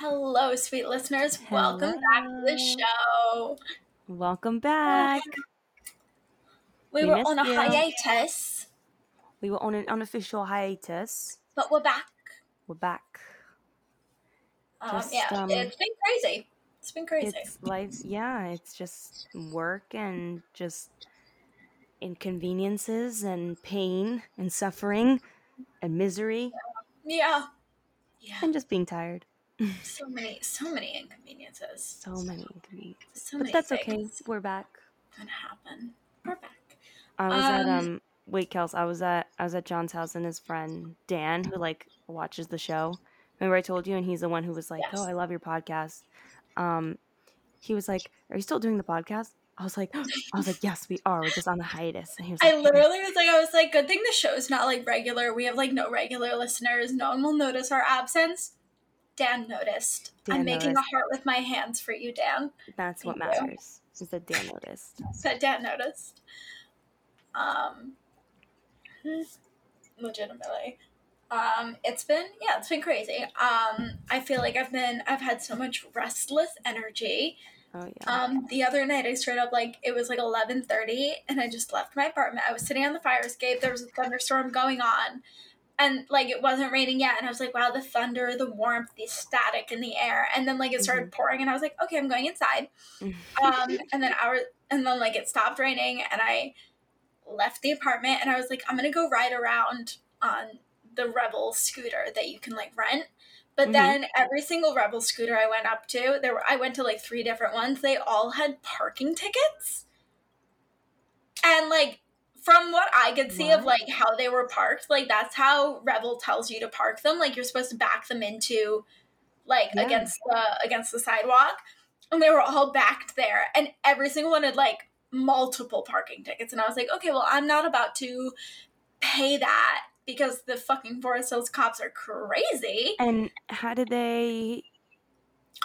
Hello, sweet listeners. Welcome back to the show. Welcome back. We, We were on a you. hiatus, We were on an unofficial hiatus. but we're back. We're back. Um, Just, yeah, um, it's been crazy. It's been crazy. It's life. Yeah, it's just work and just inconveniences and pain and suffering and misery yeah, yeah. and just being tired. So many, so many inconveniences. So many inconveniences. So But many that's okay. We're back. Gonna happen. We're back. I was at Um, um wait, Kels, I was at I was at John's house and his friend Dan, who like watches the show. Remember I told you and he's the one who was like, Yes. Oh, I love your podcast. Um he was like, Are you still doing the podcast? I was like I was like, Yes, we are. We're just on the hiatus. And he was like, I literally was like, I was like, good thing the show's not like regular. We have like no regular listeners. No one will notice our absence. Dan noticed. I'm Dan making noticed. a heart with my hands for you, Dan. That's what Thank you. matters. Is that Dan noticed. That Dan noticed. Um, legitimately. Um, it's been yeah, it's been crazy. Um, I feel like I've been I've had so much restless energy. Oh yeah. Um, the other night I straight up like it was like eleven thirty, and I just left my apartment. I was sitting on the fire escape. There was a thunderstorm going on, and like it wasn't raining yet. And I was like, wow, the thunder, the warmth, the static in the air. And then like it started pouring, and I was like, okay, I'm going inside. Um, and then hours, and then like it stopped raining, and I left the apartment, and I was like, I'm gonna go ride around on the Revel scooter that you can like rent. But Mhm. then every single Revel scooter I went up to, there were I went to like three different ones. They all had parking tickets, and like from what I could see of like how they were parked, like that's how Revel tells you to park them. Like you're supposed to back them into like Yeah. against the against the sidewalk, and they were all backed there, and every single one had like multiple parking tickets, and I was like, okay, well I'm not about to pay that because the fucking Forest Hills cops are crazy. and how did they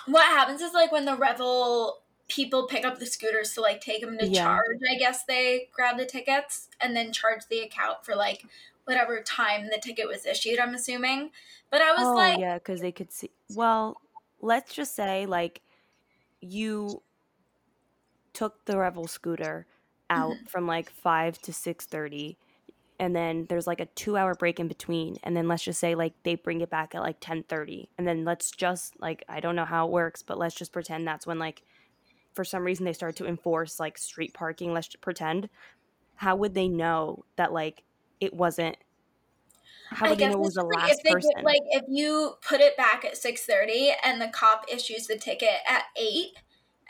What happens is like when the Revel people pick up the scooters to like take them to Yeah. charge, I guess they grab the tickets and then charge the account for like whatever time the ticket was issued, I'm assuming. But I was oh like, yeah because they could see well let's just say like you took the revel scooter out Mm-hmm. from like 5 to 6.30 and then there's like a two hour break in between and then let's just say like they bring it back at like 10.30 and then let's just like i don't know how it works but let's just pretend that's when like for some reason they start to enforce like street parking let's pretend. How would they know that like it wasn't how would they know it was the like last if they person? get, like if you put it back at six thirty and the cop issues the ticket at eight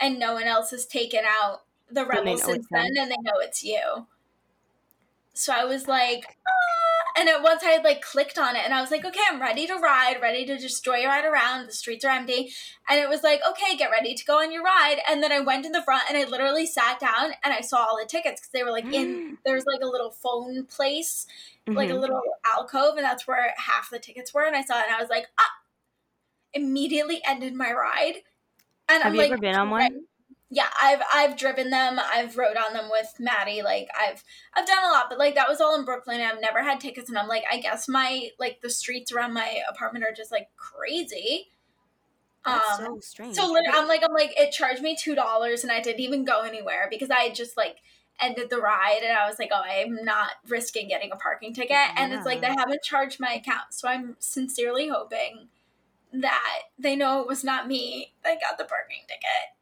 and no one else has taken out the Revel since then and they know it's you. So I was like, and at once I had like clicked on it and I was like, okay, I'm ready to ride, ready to just joy ride around. The streets are empty. And it was like, okay, get ready to go on your ride. And then I went in the front and I literally sat down and I saw all the tickets because they were like in, there was like a little phone place like a Mhm. little alcove, and that's where half the tickets were. And I saw it, and I was like, ah! Immediately ended my ride. And have I'm you like, ever been on one yeah, I've I've driven them. I've rode on them with Maddie. Like I've I've done a lot, but like that was all in Brooklyn. I've never had tickets, and I'm like, I guess my like the streets around my apartment are just like crazy. That's Um, so strange. so I'm like, I'm like, it charged me two dollars, and I didn't even go anywhere because I just like ended the ride, and I was like, oh, I'm not risking getting a parking ticket, and it's like they haven't charged my account, so I'm sincerely hoping that they know it was not me that got the parking ticket.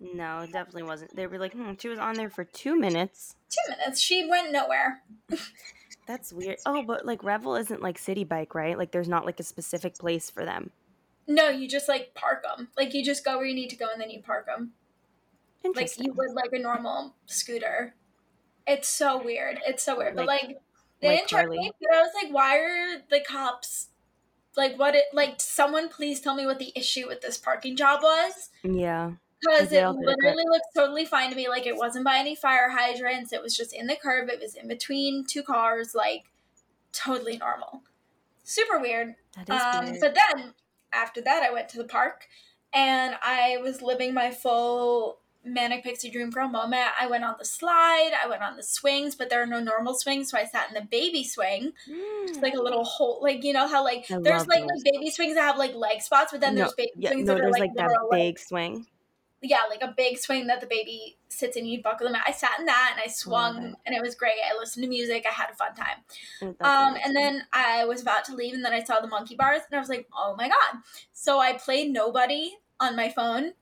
No, it definitely wasn't. They were like, hmm, she was on there for two minutes. Two minutes, she went nowhere. That's weird. Oh, but like Revel isn't like Citi Bike, right? Like there's not like a specific place for them. No, you just like park them. Like you just go where you need to go, and then you park them. Like you would like a normal scooter. It's so weird. It's so weird. but Like- like they like didn't charge me. But I was like, why are the cops like what it like someone please tell me what the issue with this parking job was? yeah. Because it all it literally looks totally fine to me. Like it wasn't by any fire hydrants. It was just in the curb. It was in between two cars, like totally normal. Super weird. That is Um, weird. but then after that, I went to the park and I was living my full manic pixie dream girl moment. I went on the slide, I went on the swings, but there are no normal swings, so I sat in the baby swing. It's like a little hole, like you know how like I there's like those. the baby swings that have like leg spots, but then No, there's baby yeah, swings no, that are like, like that big swing. Yeah, like a big swing that the baby sits in. You buckle them. out. I sat in that and I swung, it. and it was great. I listened to music. I had a fun time. That's Um, and then I was about to leave, and then I saw the monkey bars, and I was like, "Oh my god!" So I played Nobody on my phone,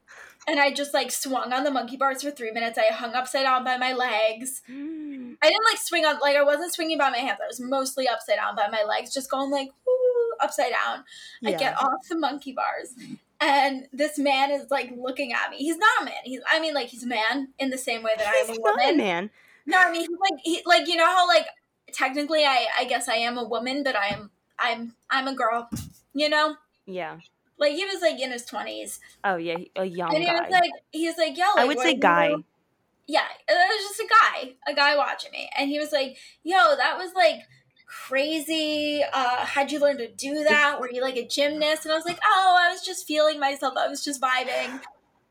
and I just like swung on the monkey bars for three minutes. I hung upside down by my legs. Mm. I didn't like swing on like I wasn't swinging by my hands. I was mostly upside down by my legs, just going like woo, upside down. I get off the monkey bars, and this man is like looking at me. He's not a man. He's I mean like he's a man in the same way that I am He's a not a woman. man. No, I mean he's like he like you know how like technically I I guess I am a woman, but I am I'm I'm a girl. You know, Yeah. like he was like in his twenties, Oh yeah, a young and he guy. was like he was like yo. I would say guy. yeah, it was just a guy, a guy watching me, and he was like, "Yo, that was like crazy. Uh, how'd you learn to do that? Were you like a gymnast?" And I was like, "Oh, I was just feeling myself. I was just vibing."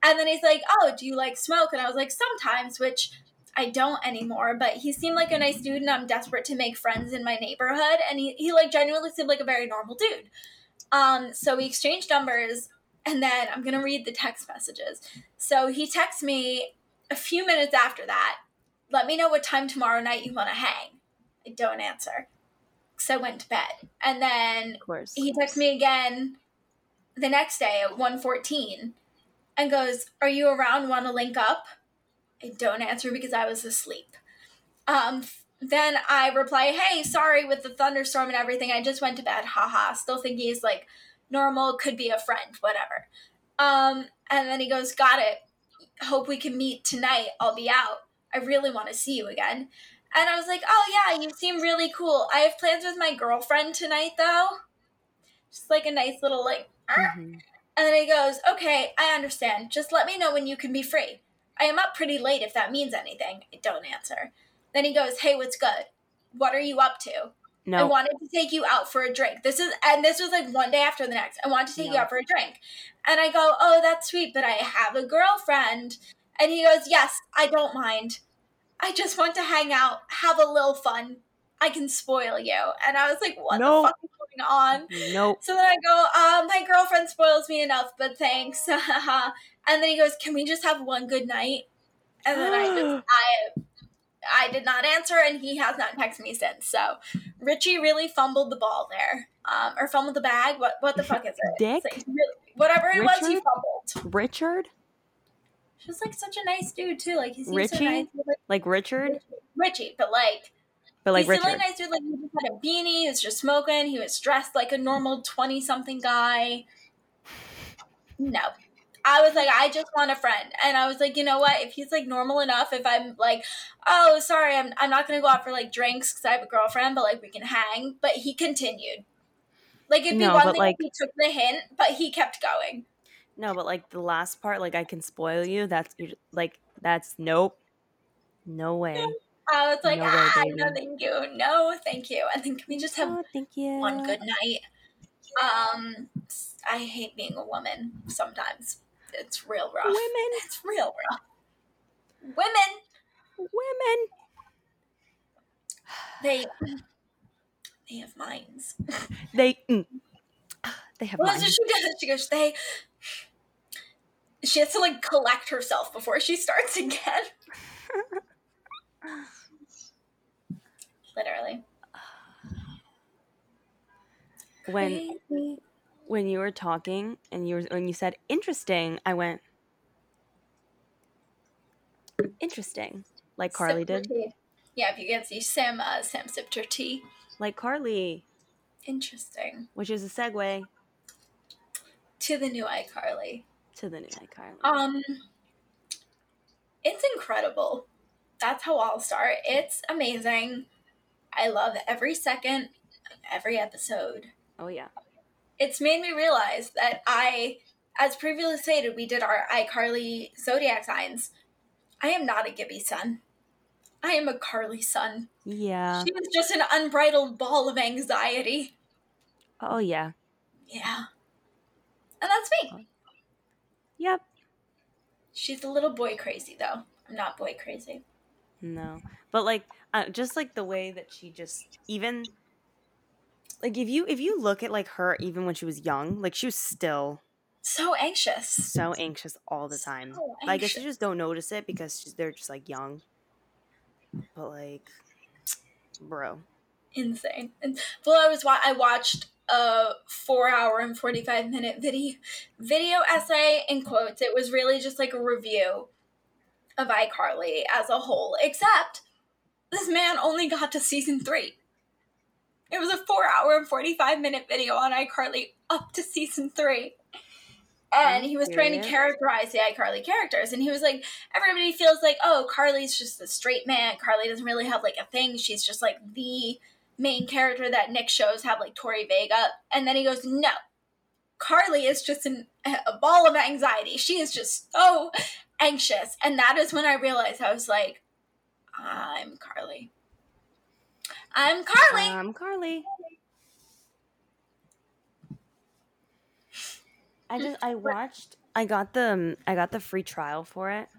And then he's like, "Oh, do you like smoke?" And I was like, "Sometimes," which I don't anymore. But he seemed like a nice dude, and I'm desperate to make friends in my neighborhood. And he he like genuinely seemed like a very normal dude. Um, so we exchanged numbers, and then I'm gonna read the text messages. So he texts me a few minutes after that, let me know what time tomorrow night you want to hang. I don't answer. So I went to bed. And then of course. he texts me again the next day at 1.14 and goes, are you around, want to link up? I don't answer because I was asleep. Um, then I reply, hey, sorry with the thunderstorm and everything. I just went to bed. Haha. Still think he's like normal, could be a friend, whatever. Um, and then he goes, got it. Hope we can meet tonight. I'll be out. I really want to see you again. And I was like, oh yeah, you seem really cool. I have plans with my girlfriend tonight though. Just like a nice little like "Ah." Mhm. And then he goes, Okay, I understand. Just let me know when you can be free. I am up pretty late if that means anything. I don't answer. Then he goes, Hey, what's good? What are you up to? No. I wanted to take you out for a drink. This is and this was like one day after the next. I wanted to take you out for a drink. And I go, Oh, that's sweet, but I have a girlfriend. And he goes, Yes, I don't mind. I just want to hang out, have a little fun. I can spoil you. And I was like, What No. the fuck is going on? Nope. So then I go, um, my girlfriend spoils me enough, but thanks. and then he goes, can we just have one good night? And then I just, I, I did not answer, and he has not texted me since. So Richie really fumbled the ball there, um, or fumbled the bag. What, what the fuck is it? Dick? Like, really, whatever it was, he fumbled. Richard? She's like such a nice dude too. Like he's Richie? so nice. Like, Like Richard? Richie, but like But like he's Richard. a nice dude. Like he just had a beanie. He was just smoking. He was dressed like a normal twenty-something guy. No, I was like, I just want a friend, and I was like, you know what? If he's like normal enough, if I'm like, oh, sorry, I'm I'm not gonna go out for like drinks because I have a girlfriend, but like we can hang. But he continued. Like it'd be No, one thing like- if he took the hint, but he kept going. No, but like the last part, like I can spoil you. That's like that's nope. No way. I was like, No ah, no, thank you, no, thank you. And then can we just have Oh, thank you. one good night. Um, I hate being a woman sometimes. It's real rough. Women, It's real rough. Women, women. they they have minds. They mm, they have Well, minds. what she does. She goes, they. She has to like collect herself before she starts again. Literally. When Crazy. when you were talking and you were when you said interesting, I went interesting, like Carly did. tea. Yeah, if you get see Sam, uh, Sam sipped her tea. Like Carly, Interesting. which is a segue To the new iCarly. To the new iCarly. Um, it's incredible. That's how I'll start. It's amazing. I love every second of every episode. oh yeah. It's made me realize that I, as previously stated, we did our iCarly zodiac signs. I am not a Gibby sun. I am a Carly sun. Yeah. She was just an unbridled ball of anxiety. Oh yeah. Yeah. And that's me. Yep. She's a little boy crazy though. I'm not boy crazy. No, but like uh, just like the way that she just even like if you if you look at like her even when she was young, like she was still So anxious. so anxious all the time. So But I guess you just don't notice it because she's, they're just like young. But like, bro, insane. And well, I was wa- I watched a four hour and forty five minute video video essay in quotes. It was really just like a review of iCarly as a whole, except this man only got to season three. It was a four hour and forty five minute video on iCarly up to season three. And he was trying to characterize the iCarly characters, and he was like, everybody feels like, oh, Carly's just a straight man. Carly doesn't really have like a thing. She's just like the main character that Nick shows have like Tori Vega. And then he goes, no, Carly is just an, a ball of anxiety. She is just so anxious. And that is when I realized I was like, I'm Carly. I'm Carly. um, Carly. I just I watched. I got the um, I got the free trial for it,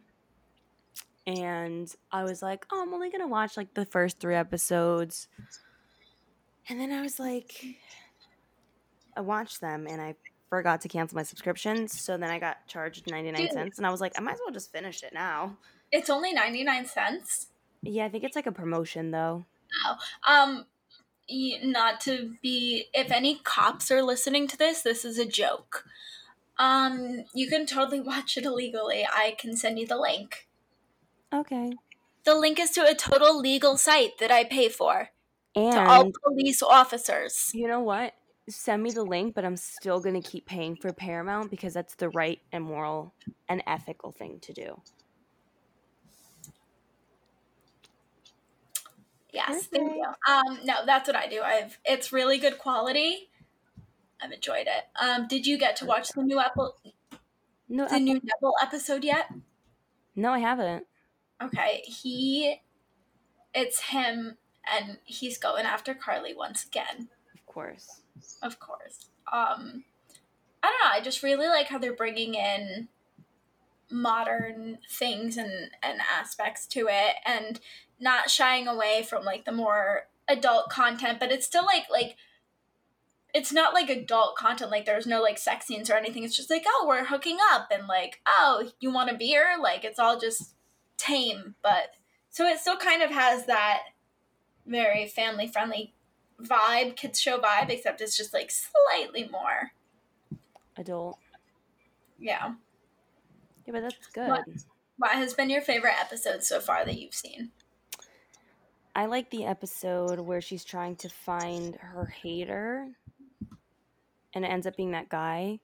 and I was like, oh, I'm only gonna watch like the first three episodes, and then I was like, I watched them and I forgot to cancel my subscription, so then I got charged ninety nine Dude. cents, and I was like, I might as well just finish it now. it's only 99 cents. Yeah, I think it's like a promotion though. Um, not to be, if any cops are listening to this, this is a joke. Um, you can totally watch it illegally. I can send you the link. Okay. The link is to a total legal site that I pay for to all police officers. you know what? Send me the link, but I'm still going to keep paying for Paramount because that's the right and moral and ethical thing to do. Yes, thank you. Um, no, that's what I do. I've it's really good quality. I've enjoyed it. Um, did you get to watch the new Apple No, the new Neville episode yet? no, I haven't. Okay, he, it's him, and he's going after Carly once again. Of course. Of course. Um, I don't know. I just really like how they're bringing in modern things and and aspects to it, and not shying away from like the more adult content. But it's still like like. It's not like adult content, like there's no like sex scenes or anything. It's just like, oh, we're hooking up and like, oh, you want a beer? Like it's all just tame, but so it still kind of has that very family friendly vibe, kids show vibe, except it's just like slightly more. Adult. Yeah. Yeah, but that's good. What? What has been your favorite episode so far that you've seen? I like the episode where she's trying to find her hater and it ends up being that guy.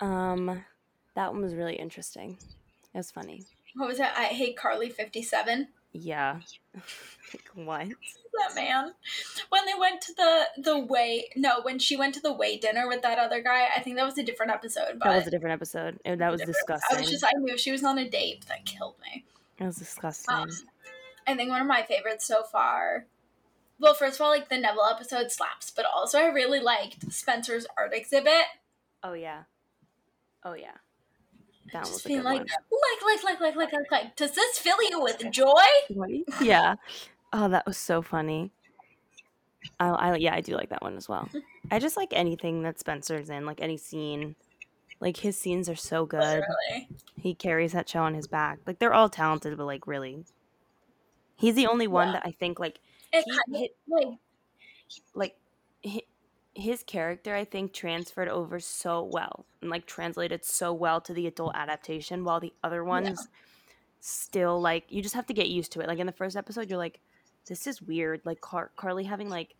Um that one was really interesting. It was funny. What was that? I hate Carly fifty seven. Yeah. like, what? That man. When they went to the the way no, when she went to the way dinner with that other guy, I think that was a different episode. But That was a different episode. and that was disgusting. I was just I knew she was on a date that killed me. it was disgusting. Um, I think one of my favorites so far. Well, first of all, like the Neville episode slaps, but also I really liked Spencer's art exhibit. oh yeah. Oh yeah. That just was being like, one. like, like, like, like, like, like. Does this fill you with joy? yeah. Oh, that was so funny. I, I yeah, I do like that one as well. I just like anything that Spencer's in, like any scene. Like his scenes are so good. Literally. He carries that show on his back. Like they're all talented, but like really, he's the only one Yeah. that I think like It He hit- like, like his character I think transferred over so well and like translated so well to the adult adaptation, while the other ones still like you just have to get used to it. Like in the first episode, you're like, this is weird. Like Car- Carly having like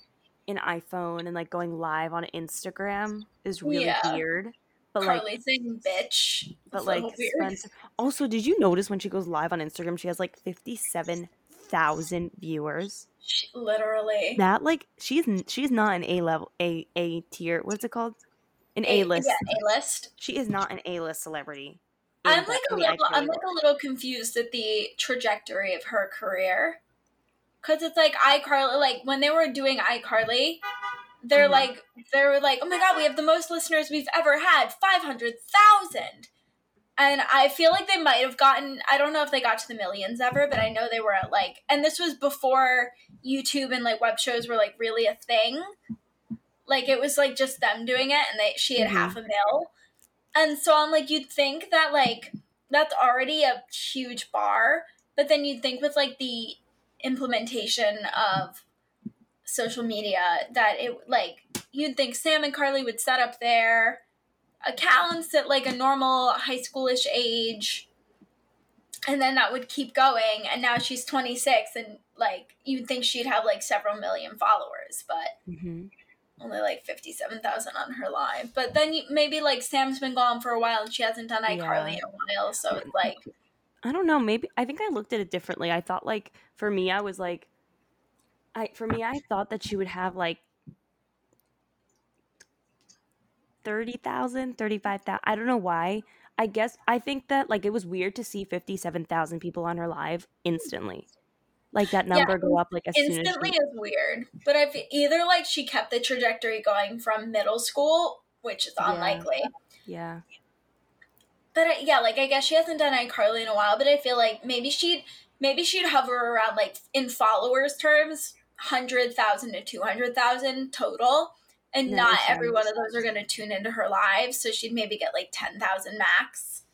an iPhone and like going live on Instagram is really Yeah. weird. But like Carly saying bitch. But like. Also, did you notice when she goes live on Instagram, she has like fifty-seven thousand viewers? She- literally. That like she's she's not an A level A A tier. What's it called? An A list. Yeah, A list. She is not an A list celebrity. I'm like a little. I'm like a little confused at the trajectory of her career, because it's like iCarly. Like when they were doing iCarly, they're Mhm. like they were like, oh my god, we have the most listeners we've ever had, five hundred thousand. And I feel like they might have gotten I don't know if they got to the millions ever, but I know they were at like and this was before YouTube and like web shows were like really a thing. Like it was like just them doing it and they she had Mhm. half a mil. And so I'm like you'd think that like that's already a huge bar, but then you'd think with like the implementation of social media that it like you'd think Sam and Carly would set up their accounts at like a normal high schoolish age and then that would keep going and now she's 26 and like you'd think she'd have like several million followers but hmm only like 57,000 on her live but then you, maybe like Sam's been gone for a while and she hasn't done iCarly Yeah. in a while so it's like I don't know. Maybe I think I looked at it differently. I thought like for me, I was like, I for me, I thought that she would have like 30,000, 35,000. I don't know why. I guess I think that like it was weird to see 57,000 people on her live instantly. Like that Yeah, number go up like as soon as instantly she, is weird but I've either like she kept the trajectory going from middle school which is Yeah. unlikely Yeah. But I, yeah, like I guess she hasn't done iCarly in a while, but I feel like maybe she'd maybe she'd hover around like in followers terms, hundred thousand to two hundred thousand total, and That not every one of those are going to tune into her live, so she'd maybe get like ten thousand max.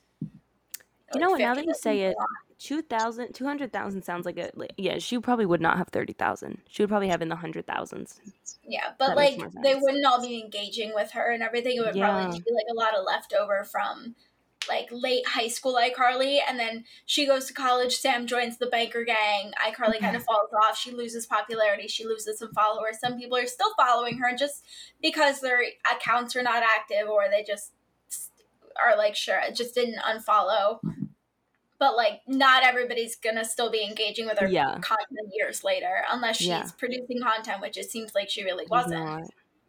You know Like what, now that you say it, a lot. 2,000, 200,000 sounds like a like, yeah, she probably would not have 30,000. She would probably have in the hundred thousands. Yeah, but That like they wouldn't all be engaging with her and everything. It would Yeah. probably be like a lot of leftover from like late high school iCarly, and then she goes to college. Sam joins the biker gang. iCarly kind of falls off. She loses popularity. She loses some followers. Some people are still following her just because their accounts are not active or they just are like sure it just didn't unfollow. But like not everybody's gonna still be engaging with her Yeah. content years later unless she's Yeah. producing content, which it seems like she really wasn't. not.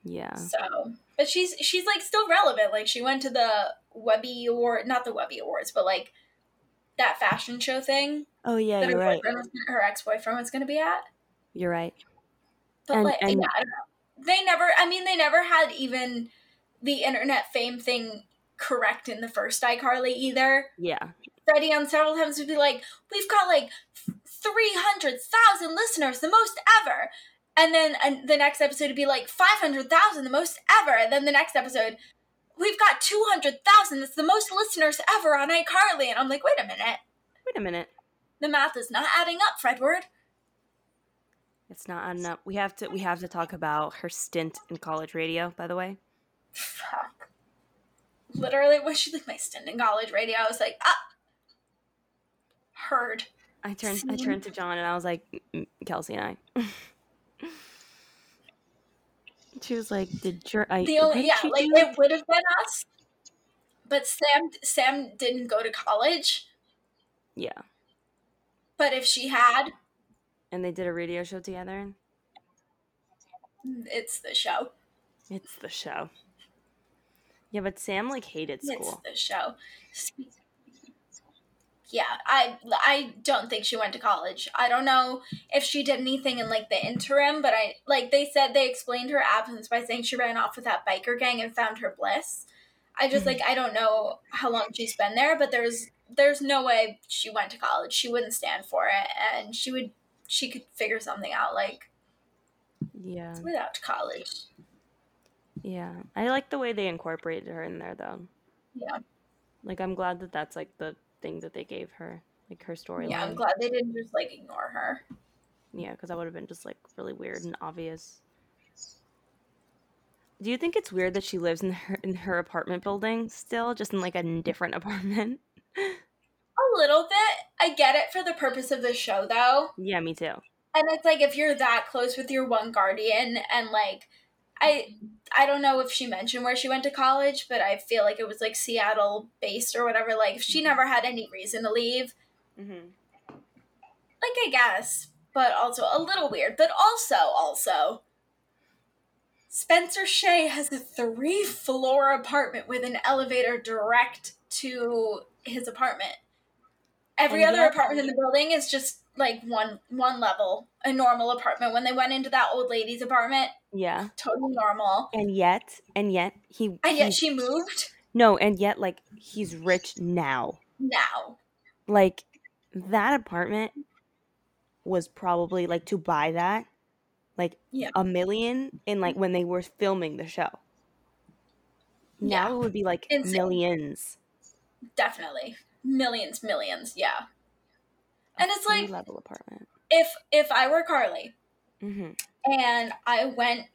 Yeah. So, but she's she's like still relevant. Like she went to the Webby Award, not the Webby Awards, but like that fashion show thing Oh yeah, that her you're right. was, her ex boyfriend was going to be at. You're right. But And- like, and- yeah, I don't know. They never. I mean, they never had even the internet fame thing correct in the first iCarly either. Yeah. Freddie on several times would be like, "We've got like three hundred thousand listeners, the most ever." And then and the next episode would be like five hundred thousand, the most ever. And then the next episode, we've got two hundred thousand. That's the most listeners ever on iCarly. And I'm like, wait a minute, Wait a minute. the math is not adding up, Fredward. It's not enough. We have to we have to talk about her stint in college radio, by the way. Fuck. Literally, when she like my stint in college radio, I was like, ah, heard. I turned I turned to John and I was like, "Mm, Kelsey and I. she was like, "Did your I?" The only yeah, like do?" it would have been us, but Sam Sam didn't go to college. yeah, But if she had, and they did a radio show together. it's the show. It's the show. Yeah, but Sam like hated school. It's the show. Yeah, I I don't think she went to college. I don't know if she did anything in like the interim, but I like they said they explained her absence by saying she ran off with that biker gang and found her bliss. I just mm-hmm. like I don't know how long she's been there, but there's there's no way she went to college. She wouldn't stand for it, and she would she could figure something out like Yeah, without college. yeah. I like the way they incorporated her in there, though. Yeah, Like, I'm glad that that's like the thing that they gave her, like her storyline. yeah. I'm glad they didn't just like ignore her. Yeah, because that would have been just like really weird and obvious. Do you think it's weird that she lives in her in her apartment building still, just in like a different apartment? A little bit. I get it for the purpose of the show, though. yeah, me too. and it's like if you're that close with your one guardian and like i i don't know if she mentioned where she went to college but i feel like it was like seattle based or whatever like if she never had any reason to leave Mm-hmm. like i guess but also a little weird but also also spencer shay has a three floor apartment with an elevator direct to his apartment every And other apartment in the building is just like one one level a normal apartment when they went into that old lady's apartment Yeah, totally normal and yet, and yet he and yet he- she moved No, and yet like he's rich now. Now. Like that apartment was probably like to buy that like Yeah. a million in like when they were filming the show. Now Yeah. it would be like Insane. millions. Definitely. Millions, millions, yeah. And it's like level apartment. if if I were Carly hmm and I went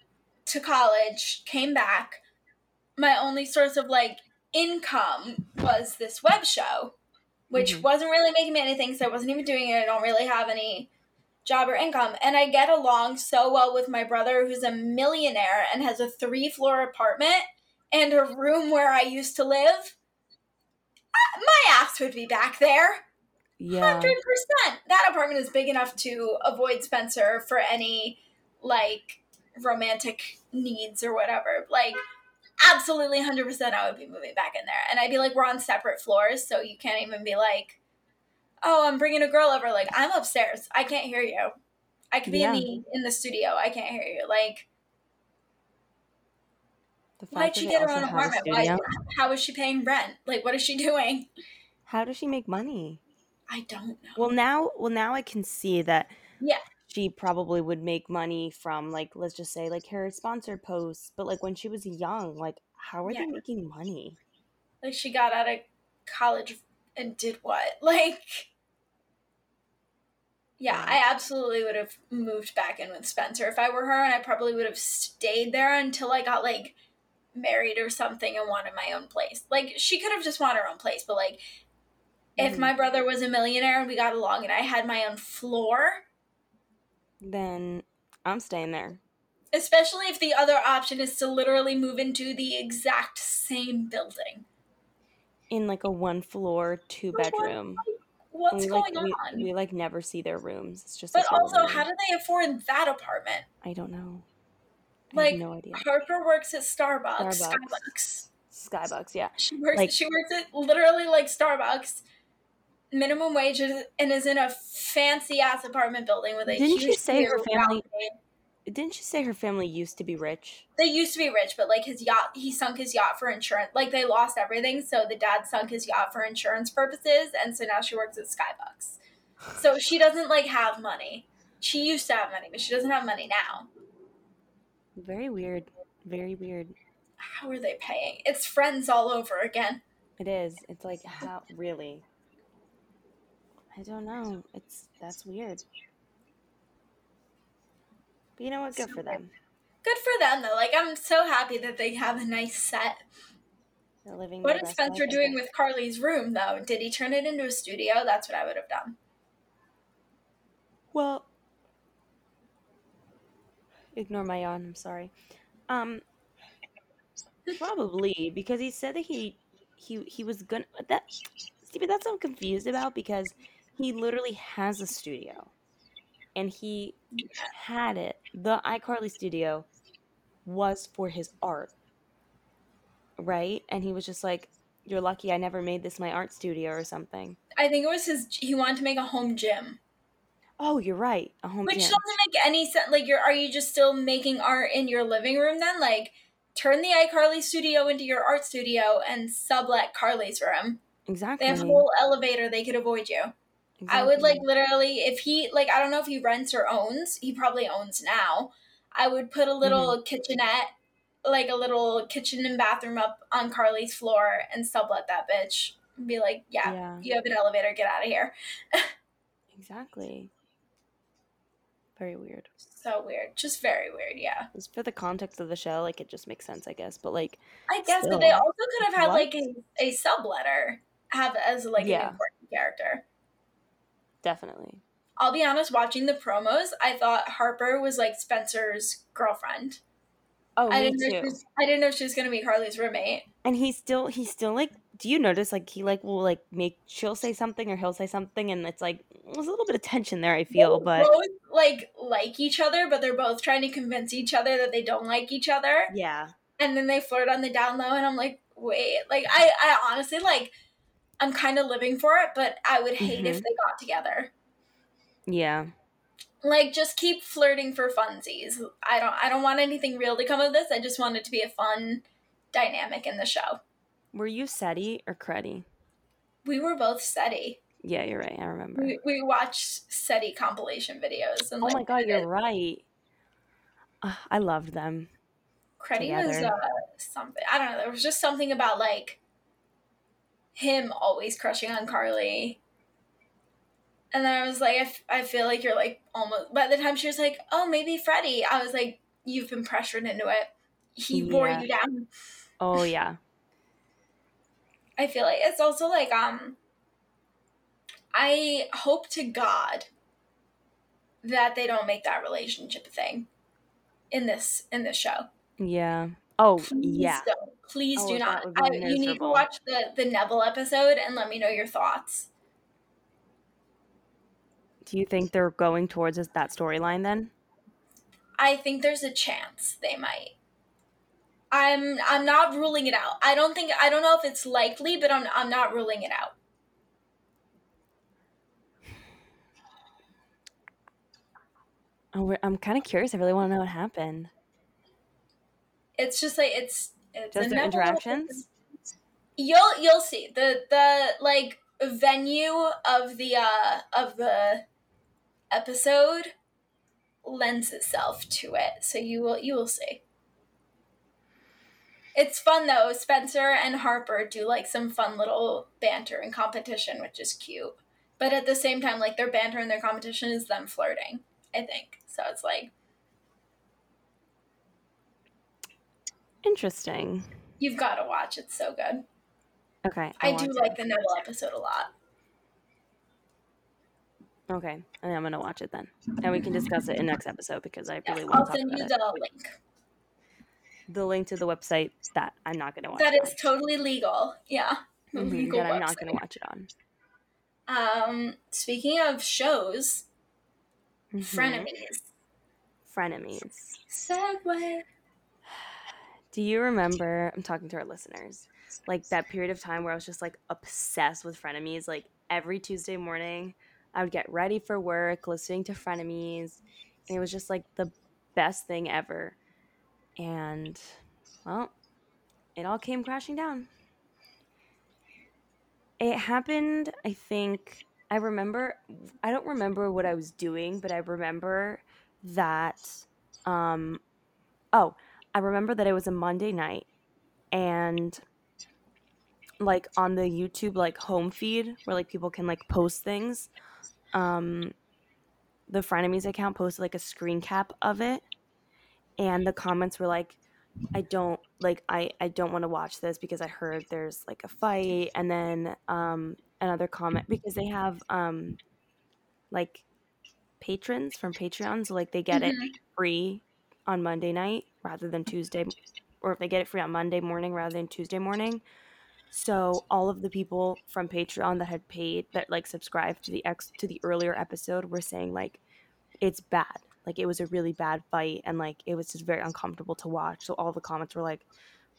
to college, came back, my only source of like income was this web show, which Mhm. wasn't really making me anything, so I wasn't even doing it. I don't really have any job or income. And I get along so well with my brother who's a millionaire and has a three floor apartment and a room where I used to live. My ass would be back there. Yeah. Hundred percent. That apartment is big enough to avoid Spencer for any like romantic needs or whatever. Like, absolutely, hundred percent. I would be moving back in there, and I'd be like, we're on separate floors, so you can't even be like, oh, I'm bringing a girl over. Like, I'm upstairs. I can't hear you. I could be Yeah. in the in the studio. I can't hear you. Like, The why'd she get her own apartment? Why, how is she paying rent? Like, what is she doing? How does she make money? I don't know. Well, now, well, now I can see that. Yeah. She probably would make money from like let's just say like her sponsored posts, but like when she was young, like how are Yeah. they making money? like she got out of college and did what like Yeah. i absolutely would have moved back in with spencer if i were her and i probably would have stayed there until i got like married or something and wanted my own place like she could have just wanted her own place but like if Mhm. my brother was a millionaire and we got along and i had my own floor Then I'm staying there. especially if the other option is to literally move into the exact same building in like a one floor, two bedroom. what's we going like on we like never see their rooms. It's just but also how do they afford that apartment I don't know. Like, no idea. Harper works at Starbucks. Starbucks. Starbucks. Skybucks, yeah. She works. Like- she works at literally like Starbucks, minimum wage, and is in a fancy ass apartment building with a Didn't you say her family- balcony. Didn't you say her family used to be rich? They used to be rich, but like his yacht, he sunk his yacht for insurance. Like they lost everything, so the dad sunk his yacht for insurance purposes, and so now she works at Skybucks. So she doesn't like have money. She used to have money, but she doesn't have money now. Very weird. Very weird. How are they paying? It's friends all over again. It is. It's like how really? I don't know. It's that's weird. But you know what? Good for them. Good for them though. Like I'm so happy that they have a nice set. They're living. What their is best Spencer life, doing with Carly's room though? Did he turn it into a studio? That's what I would have done. Well, ignore my yawn. I'm sorry. Um, probably because he said that he he he was gonna that Stevie. That's what I'm confused about because he literally has a studio, and he had it. The iCarly studio was for his art, right? And he was just like, "You're lucky I never made this my art studio or something." I think it was his. He wanted to make a home gym, Oh, you're right. A home which gym. doesn't make any sense. Like, you're are you just still making art in your living room then? Like, turn the iCarly studio into your art studio and sublet Carly's room. Exactly. They have a whole elevator. They could avoid you. I would like literally if he like I don't know if he rents or owns. He probably owns now. I would put a little mm-hmm. kitchenette, like a little kitchen and bathroom up on Carly's floor and sublet that bitch. And be like, yeah, Yeah. you have an elevator. Get out of here. Exactly. Very weird. So weird. Just very weird. Yeah. Just for the context of the show, like it just makes sense, I guess. But like, I guess, Still. but they also could have had What? like a, a subletter have as like Yeah. an important character. definitely. I'll be honest. Watching the promos, I thought Harper was like Spencer's girlfriend. Oh, I me didn't know she too. was, I didn't know she was gonna be Harley's roommate. And he's still, he's still like. Do you notice like he like will like make she'll say something or he'll say something and it's like there's a little bit of tension there. I feel, They but both like like each other, but they're both trying to convince each other that they don't like each other, yeah, and then they flirt on the down low, and I'm like, wait, like I I honestly like I'm kind of living for it, but I would hate if Mhm. they got together. yeah, Like just keep flirting for funsies. I don't I don't want anything real to come of this. I just want it to be a fun dynamic in the show. Were you Seddie or Creddie? We were both Seddie. Yeah, you're right. I remember. We, we watched Seddie compilation videos. And, oh like, my god, you're right. Uh, I loved them. Creddie was uh, something. I don't know. There was just something about like him always crushing on Carly. And then I was like, I, f- I feel like you're like almost. By the time she was like, oh, maybe Freddie, I was like, you've been pressured into it. He wore Yeah. you down. Oh yeah. I feel like it's also like um I hope to God that they don't make that relationship a thing in this in this show. Yeah. Oh Please yeah. don't. Please Oh, do not. I, you need to watch the the Neville episode and let me know your thoughts. Do you think they're going towards that storyline then? I think there's a chance they might. I'm I'm not ruling it out. I don't think I don't know if it's likely, but I'm I'm not ruling it out. Oh, I'm kind of curious. I really want to know what happened. It's just like it's it's Just their interactions. You'll you'll see the the like venue of the uh of the episode lends itself to it, so you will you will see. It's fun though. Spencer and Harper do like some fun little banter and competition, which is cute. But at the same time, like their banter and their competition is them flirting. I think so. It's like Interesting. you've got to watch. It's so good. Okay. I, want do like the Neville episode a lot. Okay, I'm gonna watch it then, and we can discuss it in next episode because I really want I'll to send about you the link. The link to the website that I'm not gonna watch. That is totally legal. Yeah. Mhm, Legal that I'm not gonna watch it on. Um, speaking of shows, Mhm. frenemies. Frenemies. Segue. Do you remember? I'm talking to our listeners. Like that period of time where I was just like obsessed with frenemies. Like every Tuesday morning, I would get ready for work listening to frenemies. And it was just like the best thing ever. And well, it all came crashing down. It happened, I think. I remember, I don't remember what I was doing, but I remember that, um, oh, I remember that it was a Monday night and like on the YouTube like home feed where like people can like post things. Um the Frenemies account posted like a screen cap of it and the comments were like I don't like I I don't want to watch this because I heard there's like a fight and then um another comment because they have um like patrons from Patreon so like they get it Mhm. free on Monday night rather than Tuesday, or if they get it free on Monday morning rather than Tuesday morning. So all of the people from Patreon that had paid that like subscribed to the ex to the earlier episode were saying like it's bad. Like it was a really bad fight and like it was just very uncomfortable to watch. So all the comments were like,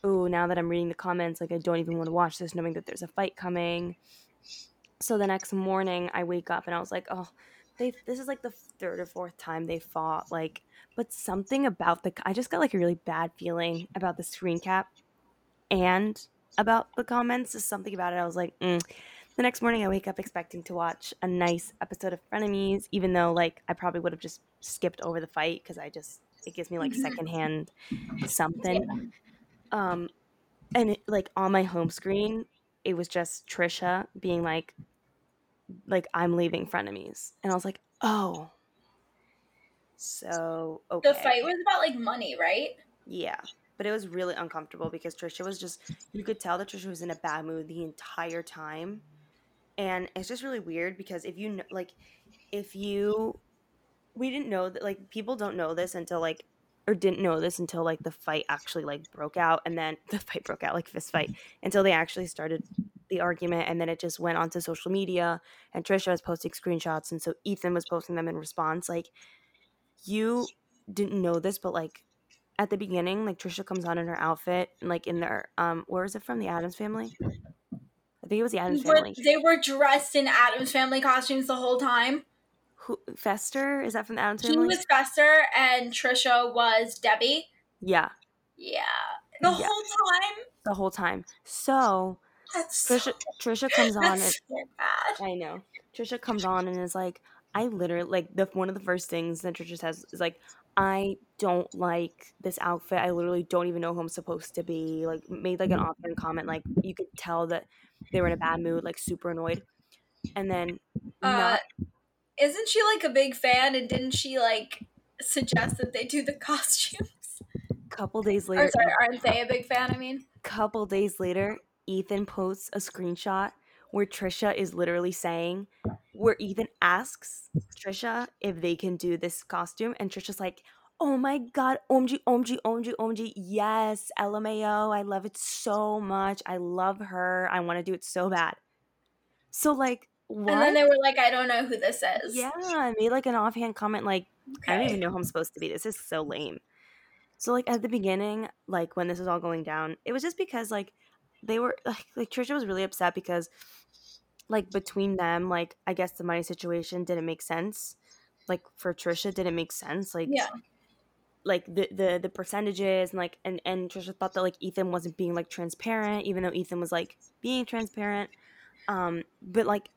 "Oh, now that I'm reading the comments, like I don't even want to watch this knowing that there's a fight coming." So the next morning I wake up and I was like, "Oh, they this is like the third or fourth time they fought like but something about the I just got like a really bad feeling about the screen cap and about the comments. Just something about it. I was like, mm. the next morning I wake up expecting to watch a nice episode of Frenemies, even though like I probably would have just skipped over the fight because I just it gives me like Mhm. secondhand something. Um, and it, like on my home screen, it was just Trisha being like, like I'm leaving Frenemies, and I was like, oh. So okay. The fight was about like money, right? Yeah. But it was really uncomfortable because Trisha was just you could tell that Trisha was in a bad mood the entire time. And it's just really weird because if you know like if you we didn't know that like people don't know this until like or didn't know this until like the fight actually like broke out and then the fight broke out like fist fight until they actually started the argument and then it just went onto social media and Trisha was posting screenshots and so Ethan was posting them in response like you didn't know this but like at the beginning like Trisha comes on in her outfit and like in their um where is it from? The Addams family? I think it was the Addams family. they were dressed in Addams family costumes the whole time. Who Fester is that from the Addams He family was Fester and Trisha was Debbie. yeah Yeah, The Yeah. whole time. the whole time. So That's Trisha so, Trisha comes on and so. I know. Trisha comes on and is like, I literally like the one of the first things that Trisha says is like, I don't like this outfit. I literally don't even know who I'm supposed to be. Like made like an offhand comment, like you could tell that they were in a bad mood, like super annoyed. And then Uh, not isn't she like a big fan? And didn't she like suggest that they do the costumes? a couple days later Or sorry, aren't they a big fan? I mean, couple days later, Ethan posts a screenshot where Trisha is literally saying, where Ethan asks Trisha if they can do this costume, and Trisha's like, "Oh my god, OMG, OMG, OMG, OMG, yes, LMAO, I love it so much. I love her. I want to do it so bad." So like, what? and then they were like, "I don't know who this is." yeah, I made like an offhand comment like, I don't even know who I'm supposed to be. This is so lame. So like at the beginning, like when this was all going down, it was just because like they were like like Trisha was really upset because like between them, like I guess the money situation didn't make sense. Like for Trisha didn't make sense. Like Yeah. like the the the percentages and like and and Trisha thought that like Ethan wasn't being like transparent, even though Ethan was like being transparent. Um, but like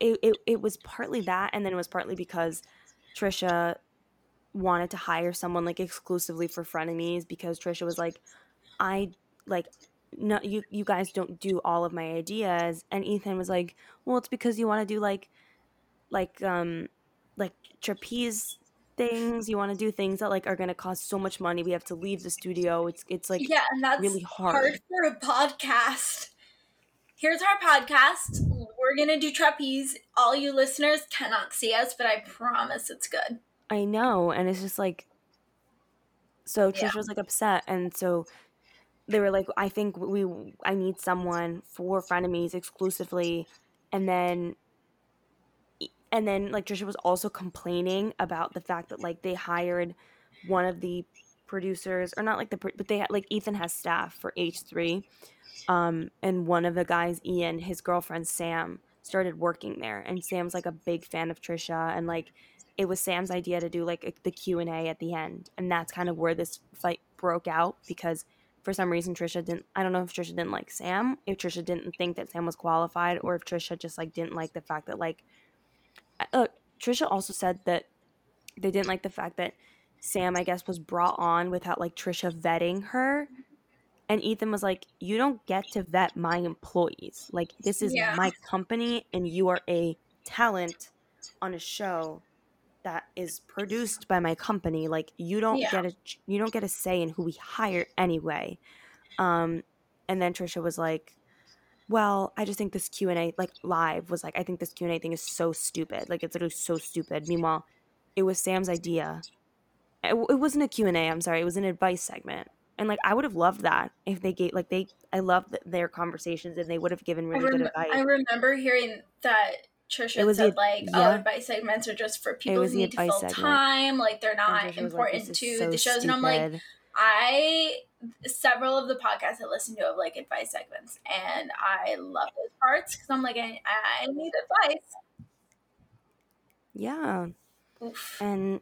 it, it it was partly that, and then it was partly because Trisha wanted to hire someone like exclusively for frenemies because Trisha was like, I like no you you guys don't do all of my ideas and Ethan was like, Well it's because you want to do like like um like trapeze things, you want to do things that like are gonna cost so much money, we have to leave the studio. It's it's like yeah, and that's really hard. hard for a podcast. Here's our podcast. We're gonna do trapeze. All you listeners cannot see us, but I promise it's good. I know, and it's just like so Trisha Yeah. was like upset, and so they were like, I think we I need someone for frenemies exclusively, and then and then like Trisha was also complaining about the fact that like they hired one of the producers or not like the but they had like Ethan has staff for H3 um and one of the guys Ian his girlfriend Sam started working there and Sam's like a big fan of Trisha and like it was Sam's idea to do like a, the Q&A at the end and that's kind of where this fight broke out because for some reason Trisha didn't I don't know if Trisha didn't like Sam if Trisha didn't think that Sam was qualified or if Trisha just like didn't like the fact that like uh, Trisha also said that they didn't like the fact that Sam, I guess, was brought on without like Trisha vetting her. And Ethan was like, You don't get to vet my employees. Like, this is Yeah. my company, and you are a talent on a show that is produced by my company. Like, you don't Yeah. get a you don't get a say in who we hire anyway. Um, and then Trisha was like, well, I just think this Q and A, like live, was like, I think this Q and A thing is so stupid. Like, it's literally so stupid. Meanwhile, it was Sam's idea. It, it wasn't a Q and A. I'm sorry. It was an advice segment. And like, I would have loved that if they gave, like, they, I love their conversations and they would have given really good advice. I remember hearing that Trisha It was said the- like, oh, yeah. "Oh, advice segments are just for people who need to fill segment. time. Like they're not was like, important to so the shows." And I'm like. I several of the podcasts I listen to have like advice segments, and I love those parts because I'm like, I, I need advice. yeah. Oof. and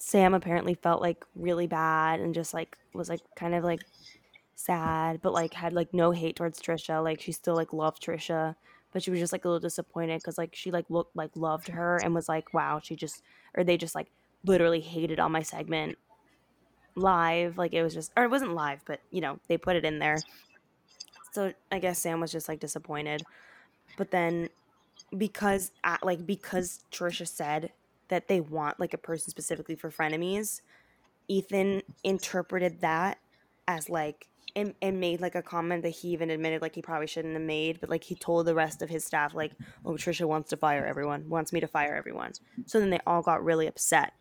Sam apparently felt like really bad and just like was like kind of like sad, but like had like no hate towards Trisha. Like she still like loved Trisha, but she was just like a little disappointed because like she like looked like loved her and was like, wow, she just or they just like literally hated on my segment live. Like it was just or it wasn't live, but you know they put it in there. So I guess Sam was just like disappointed, but then because like because Trisha said that they want like a person specifically for frenemies, Ethan interpreted that as like and, and made like a comment that he even admitted like he probably shouldn't have made, but like he told the rest of his staff like, "Oh, Trisha wants to fire everyone, wants me to fire everyone." So then they all got really upset,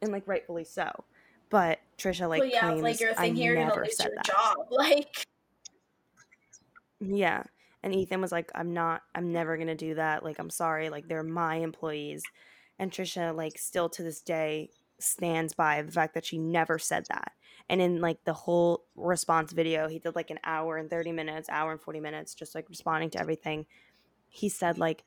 and like rightfully so. But Trisha like well, yeah, claims like you're I gonna never lose said your that. job. Like, Yeah. And Ethan was like, I'm not, I'm never to do that. Like, I'm sorry. Like, they're my employees. And Trisha, like, still to this day stands by the fact that she never said that. And in like the whole response video, he did like an hour and 30 minutes, hour and 40 minutes, just like responding to everything. He said, like,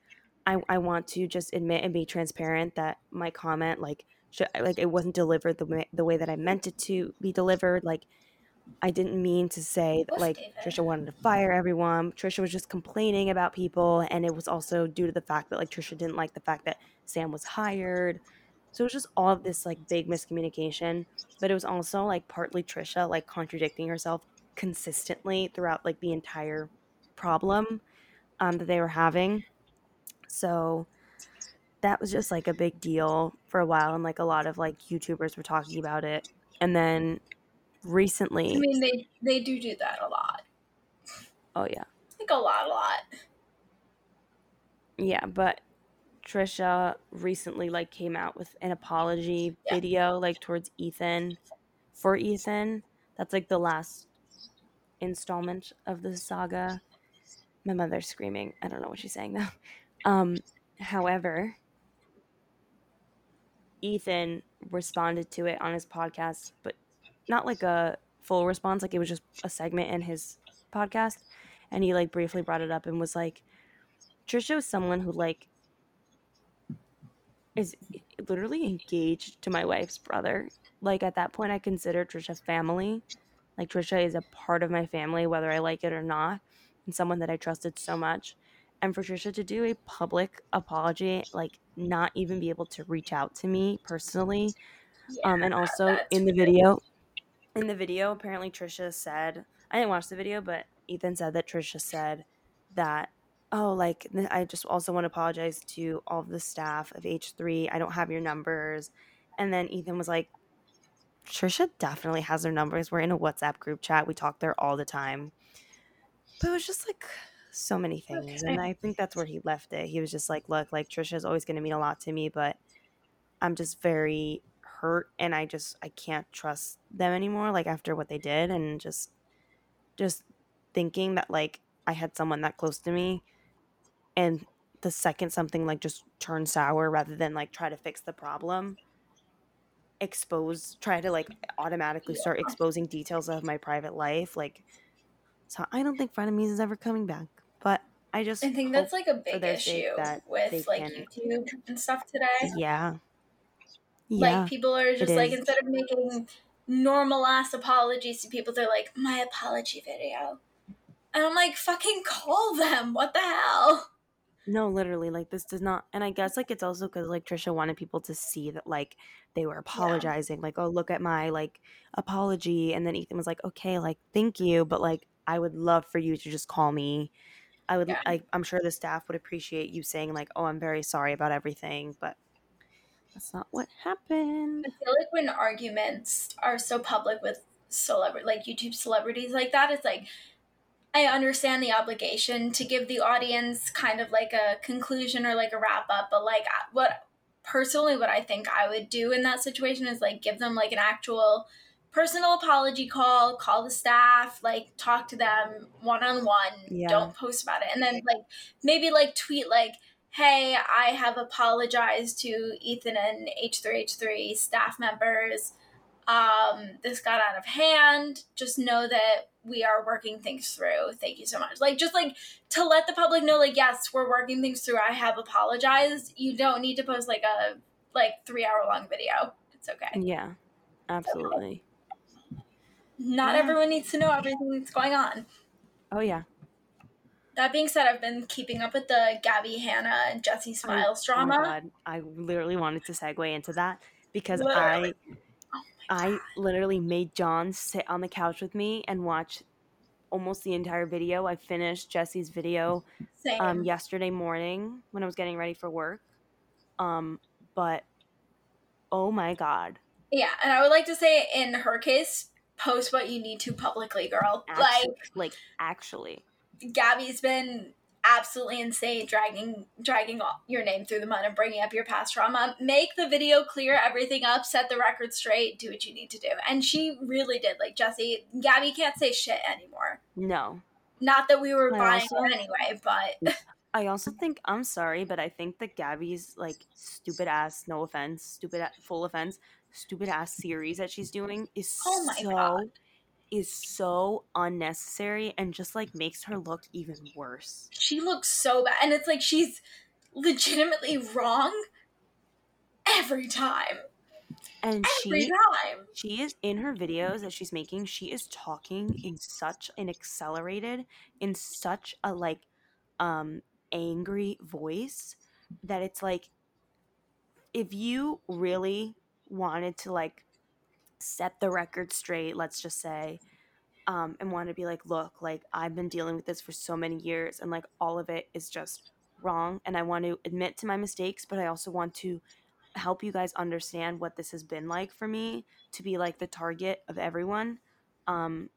I, I want to just admit and be transparent that my comment, like, sh- like it wasn't delivered the way, the way that I meant it to be delivered. Like, I didn't mean to say that like. Trisha wanted to fire everyone. Trisha was just complaining about people, and it was also due to the fact that like Trisha didn't like the fact that Sam was hired. So it was just all of this like big miscommunication. But it was also like partly Trisha like contradicting herself consistently throughout like the entire problem um, that they were having. So that was just like a big deal for a while, and like a lot of like YouTubers were talking about it. And then recently, I mean, they they do do that a lot. oh yeah, Like a lot, a lot. yeah, but Trisha recently like came out with an apology Yeah. video like towards Ethan for Ethan. That's like the last installment of the saga. My mother's screaming. I don't know what she's saying though. Um, however, Ethan responded to it on his podcast, but not like a full response. Like it was just a segment in his podcast, and he like briefly brought it up and was like, Trisha is someone who like is literally engaged to my wife's brother. Like at that point, I consider Trisha family. Like Trisha is a part of my family, whether I like it or not, and someone that I trusted so much. And for Trisha to do a public apology, like not even be able to reach out to me personally, Yeah, um, and also in the video, in the video, apparently Trisha said, I didn't watch the video, but Ethan said that Trisha said that, oh, like, I just also want to apologize to all of the staff of H3. I don't have your numbers. And then Ethan was like, Trisha definitely has their numbers. We're in a WhatsApp group chat. We talk there all the time. But it was just like so many things. And I think that's where he left it. He was just like, look, like Trisha's always going to mean a lot to me, but I'm just very hurt and I just I can't trust them anymore like after what they did and just just thinking that like I had someone that close to me and the second something like just turned sour rather than like try to fix the problem expose try to like automatically start exposing details of my private life like so I don't think frenemies is ever coming back but I just I think that's like a big issue with like YouTube and stuff today. yeah yeah Like people are just like is. instead of making normal ass apologies to people, they're like my apology video, and I'm like fucking call them. What the hell? No, literally, like this does not, and I guess like it's also because like Trisha wanted people to see that like they were apologizing, like oh look at my like apology, and then Ethan was like okay, like thank you, but like I would love for you to just call me. I would, Yeah. I, I'm sure the staff would appreciate you saying like oh I'm very sorry about everything, but that's not what happened. I feel like when arguments are so public with celebrity, like YouTube celebrities like that, it's like I understand the obligation to give the audience kind of like a conclusion or like a wrap up, but like what personally what I think I would do in that situation is like give them like an actual personal apology call, call the staff, like talk to them one on one. Don't post about it. And then like maybe like tweet like hey, I have apologized to Ethan and H3H3 staff members. Um, this got out of hand. Just know that we are working things through. Thank you so much. Like, just like to let the public know, like, yes, we're working things through. I have apologized. You don't need to post like a like three hour long video. It's okay. Yeah, absolutely. Not Yeah. everyone needs to know everything that's going on. Oh yeah, That being said, I've been keeping up with the Gabby, Hanna, and Jesse Smiles Oh my drama. god, I literally wanted to segue into that because Literally. I I literally made John sit on the couch with me and watch almost the entire video. I finished Jesse's video um, yesterday morning when I was getting ready for work. Um, but oh my god, Yeah, and I would like to say in her case, post what you need to publicly, girl. actually, like actually, Like Gabby's been absolutely insane, dragging dragging all- your name through the mud and bringing up your past trauma. Make the video clear everything up, set the record straight, do what you need to do, and she really did. Like Jesse, Gabby can't say shit anymore. no. Not that we were I buying also- it anyway, but I also think I'm sorry, but I think that Gabby's like stupid ass, no offense, stupid full offense, stupid ass series that she's doing is Oh my so God. Is so unnecessary and just like makes her look even worse. she looks so bad, and it's like she's legitimately wrong every time. And Every she time. she is in her videos that she's making, she is talking in such an accelerated, in such a like um angry voice that it's like if you really wanted to like set the record straight, let's just say, um, and want to be like, look, like I've been dealing with this for so many years, and like all of it is just wrong, and I want to admit to my mistakes, but I also want to help you guys understand what this has been like for me to be like the target of everyone. Um,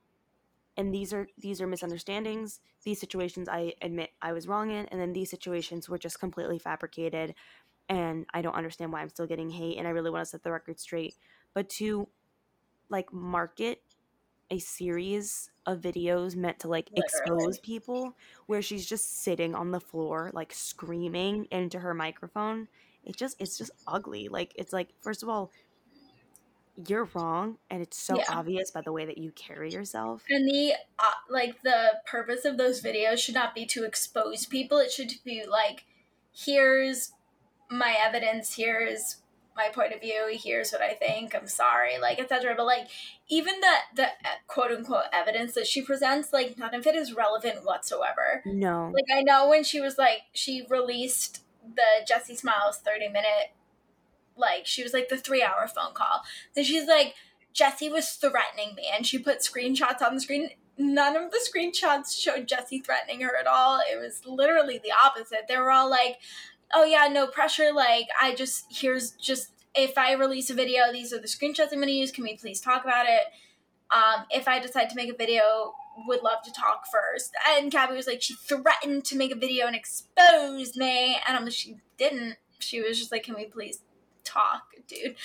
and these are these are misunderstandings. These situations I admit I was wrong in, and then these situations were just completely fabricated, and I don't understand why I'm still getting hate, and I really want to set the record straight. But to like market a series of videos meant to like Literally. expose people where she's just sitting on the floor like screaming into her microphone it just it's just ugly like it's like first of all you're wrong and it's so Yeah. obvious by the way that you carry yourself And the uh, like the purpose of those videos should not be to expose people. It should be like, here's my evidence. Here's my point of view. Here's what I think. I'm sorry, like etc. But like, even the the uh, quote unquote evidence that she presents, like none of it is relevant whatsoever. no Like I know when she was like she released the Jesse Smiles 30 minute like she was like the 3 hour phone call. Then she's like Jesse was threatening me and she put screenshots on the screen. None of the screenshots showed Jesse threatening her at all. It was literally the opposite. They were all like, "Oh yeah, no pressure. Like I just here's just if I release a video, these are the screenshots I'm going to use. Can we please talk about it?" Um, if I decide to make a video, would love to talk first. And Gabby was like, she threatened to make a video and expose me. And I'm like, she didn't. She was just like, can we please talk, dude?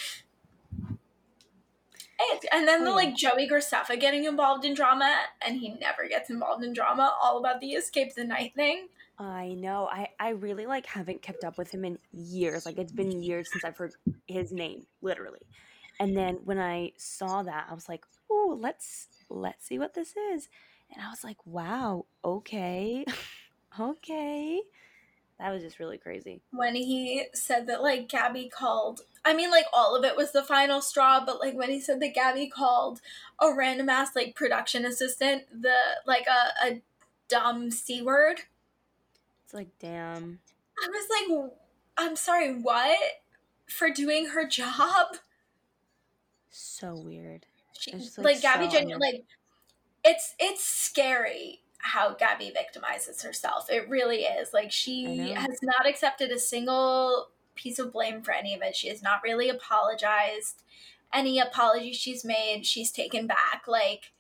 And, and then the Oh, like Joey Graceffa getting involved in drama, and he never gets involved in drama. All about the escape the night thing. I know i i really like haven't kept up with him in years like it's been years since i've heard his name literally. And then when i saw that i was like oh let's let's see what this is. And i was like wow okay okay. That was just really crazy. When he said that like Gabby called I mean like all of it was the final straw, but like when he said that Gabby called a random ass like production assistant the like a, a dumb C word. It's like damn I was like I'm sorry, what? For doing her job? so weird She like, like, Gabby so genu- like it's it's scary how Gabby victimizes herself. It really is. Like she has not accepted a single piece of blame for any of it. She has not really apologized. Any apology she's made, she's taken back. Like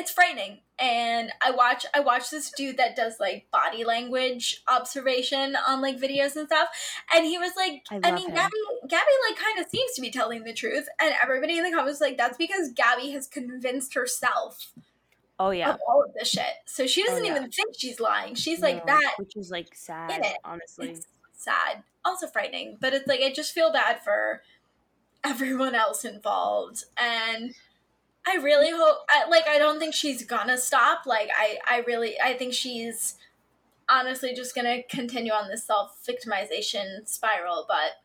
it's frightening. And I watch I watch this dude that does like body language observation on like videos and stuff. And he was like I I, mean him. Gabby Gabby like kind of seems to be telling the truth. And everybody in the comments was like, that's because Gabby has convinced herself oh yeah of all of this shit. So she doesn't Oh, yeah. even think she's lying. She's like that which is like sad it. honestly it's sad. Also frightening. But it's like I just feel bad for everyone else involved. And I really hope I, like I don't think she's gonna stop. Like I, I really I think she's honestly just gonna continue on this self victimization spiral, but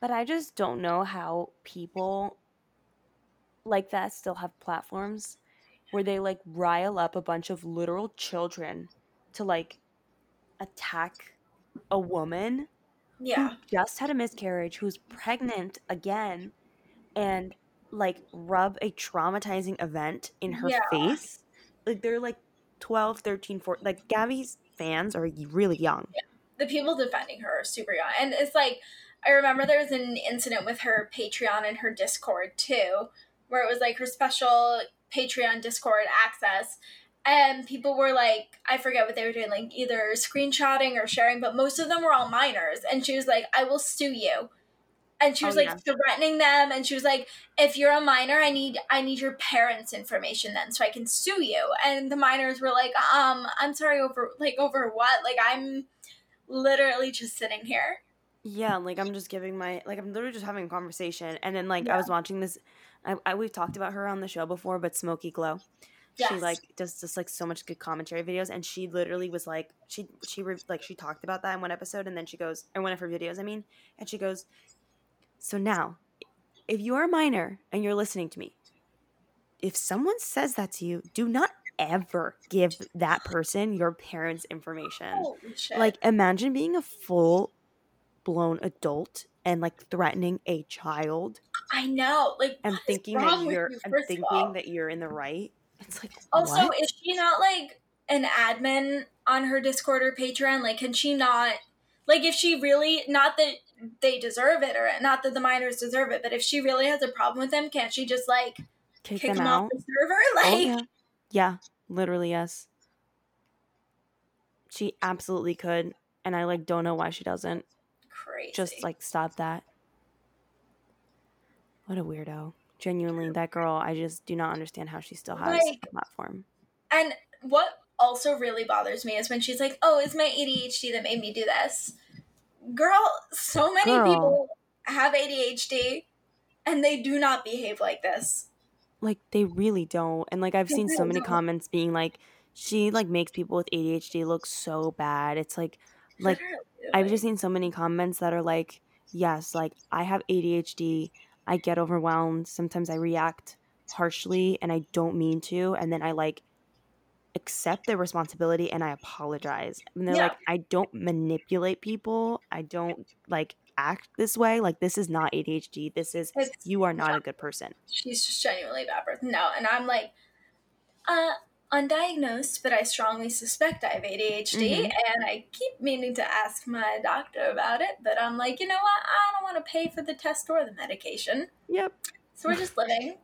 But I just don't know how people like that still have platforms where they like rile up a bunch of literal children to like attack a woman yeah. who just had a miscarriage, who's pregnant again, and like rub a traumatizing event in her Yeah. face. Like they're like 12, 13, 14. Like Gabby's fans are really young. the people defending her are super young. And it's like, I remember there was an incident with her Patreon and her Discord too, where it was like her special Patreon Discord access. And people were like, I forget what they were doing, like either screenshotting or sharing, but most of them were all minors. And she was like, I will sue you. And she Oh, was like yeah. threatening them, and she was like, "If you're a minor, I need I need your parents' information then, so I can sue you." And the minors were like, "Um, I'm sorry over like over what? Like I'm literally just sitting here. Yeah, like I'm just giving my like I'm literally just having a conversation, and then like Yeah. I was watching this. I, I we've talked about her on the show before, but Smokey Glow, she like does just like so much good commentary videos, and she literally was like she she re- like she talked about that in one episode, and then she goes in one of her videos, I mean, and she goes, so now if you are a minor and you're listening to me, if someone says that to you, do not ever give that person your parents' information. Oh, like, imagine being a full blown adult and like threatening a child I know. Like, and thinking that you're you, and first of all? thinking that you're in the right. It's like Also, what? is she not like an admin on her Discord or Patreon? Like, can she not? Like, if she really, not that they deserve it or not that the minors deserve it, but if she really has a problem with them, can't she just like kick, kick them them out. off the server? Oh, Like, yeah. yeah, literally yes. She absolutely could, and I like don't know why she doesn't. crazy. Just like stop that. What a weirdo. Genuinely, that girl, I just do not understand how she still has Like- a platform. And what also really bothers me is when she's like, "Oh, it's my ADHD that made me do this." Girl, so many Girl. people have ADHD and they do not behave like this. Like they really don't. And like I've They seen so many don't. comments being like, she like makes people with ADHD look so bad. It's like like I've just seen so many comments that are like, yes, like I have ADHD. I get overwhelmed. Sometimes I react harshly and I don't mean to. And then I like accept their responsibility and I apologize. And they're Yeah. like, I don't manipulate people. I don't like act this way. Like, this is not ADHD. This is, It's- you are not a good person. she's just genuinely a bad person. No, and I'm like, uh, undiagnosed, but I strongly suspect I have ADHD, Mhm. and I keep meaning to ask my doctor about it, but I'm like, you know what? I don't want to pay for the test or the medication, Yep. so we're just living.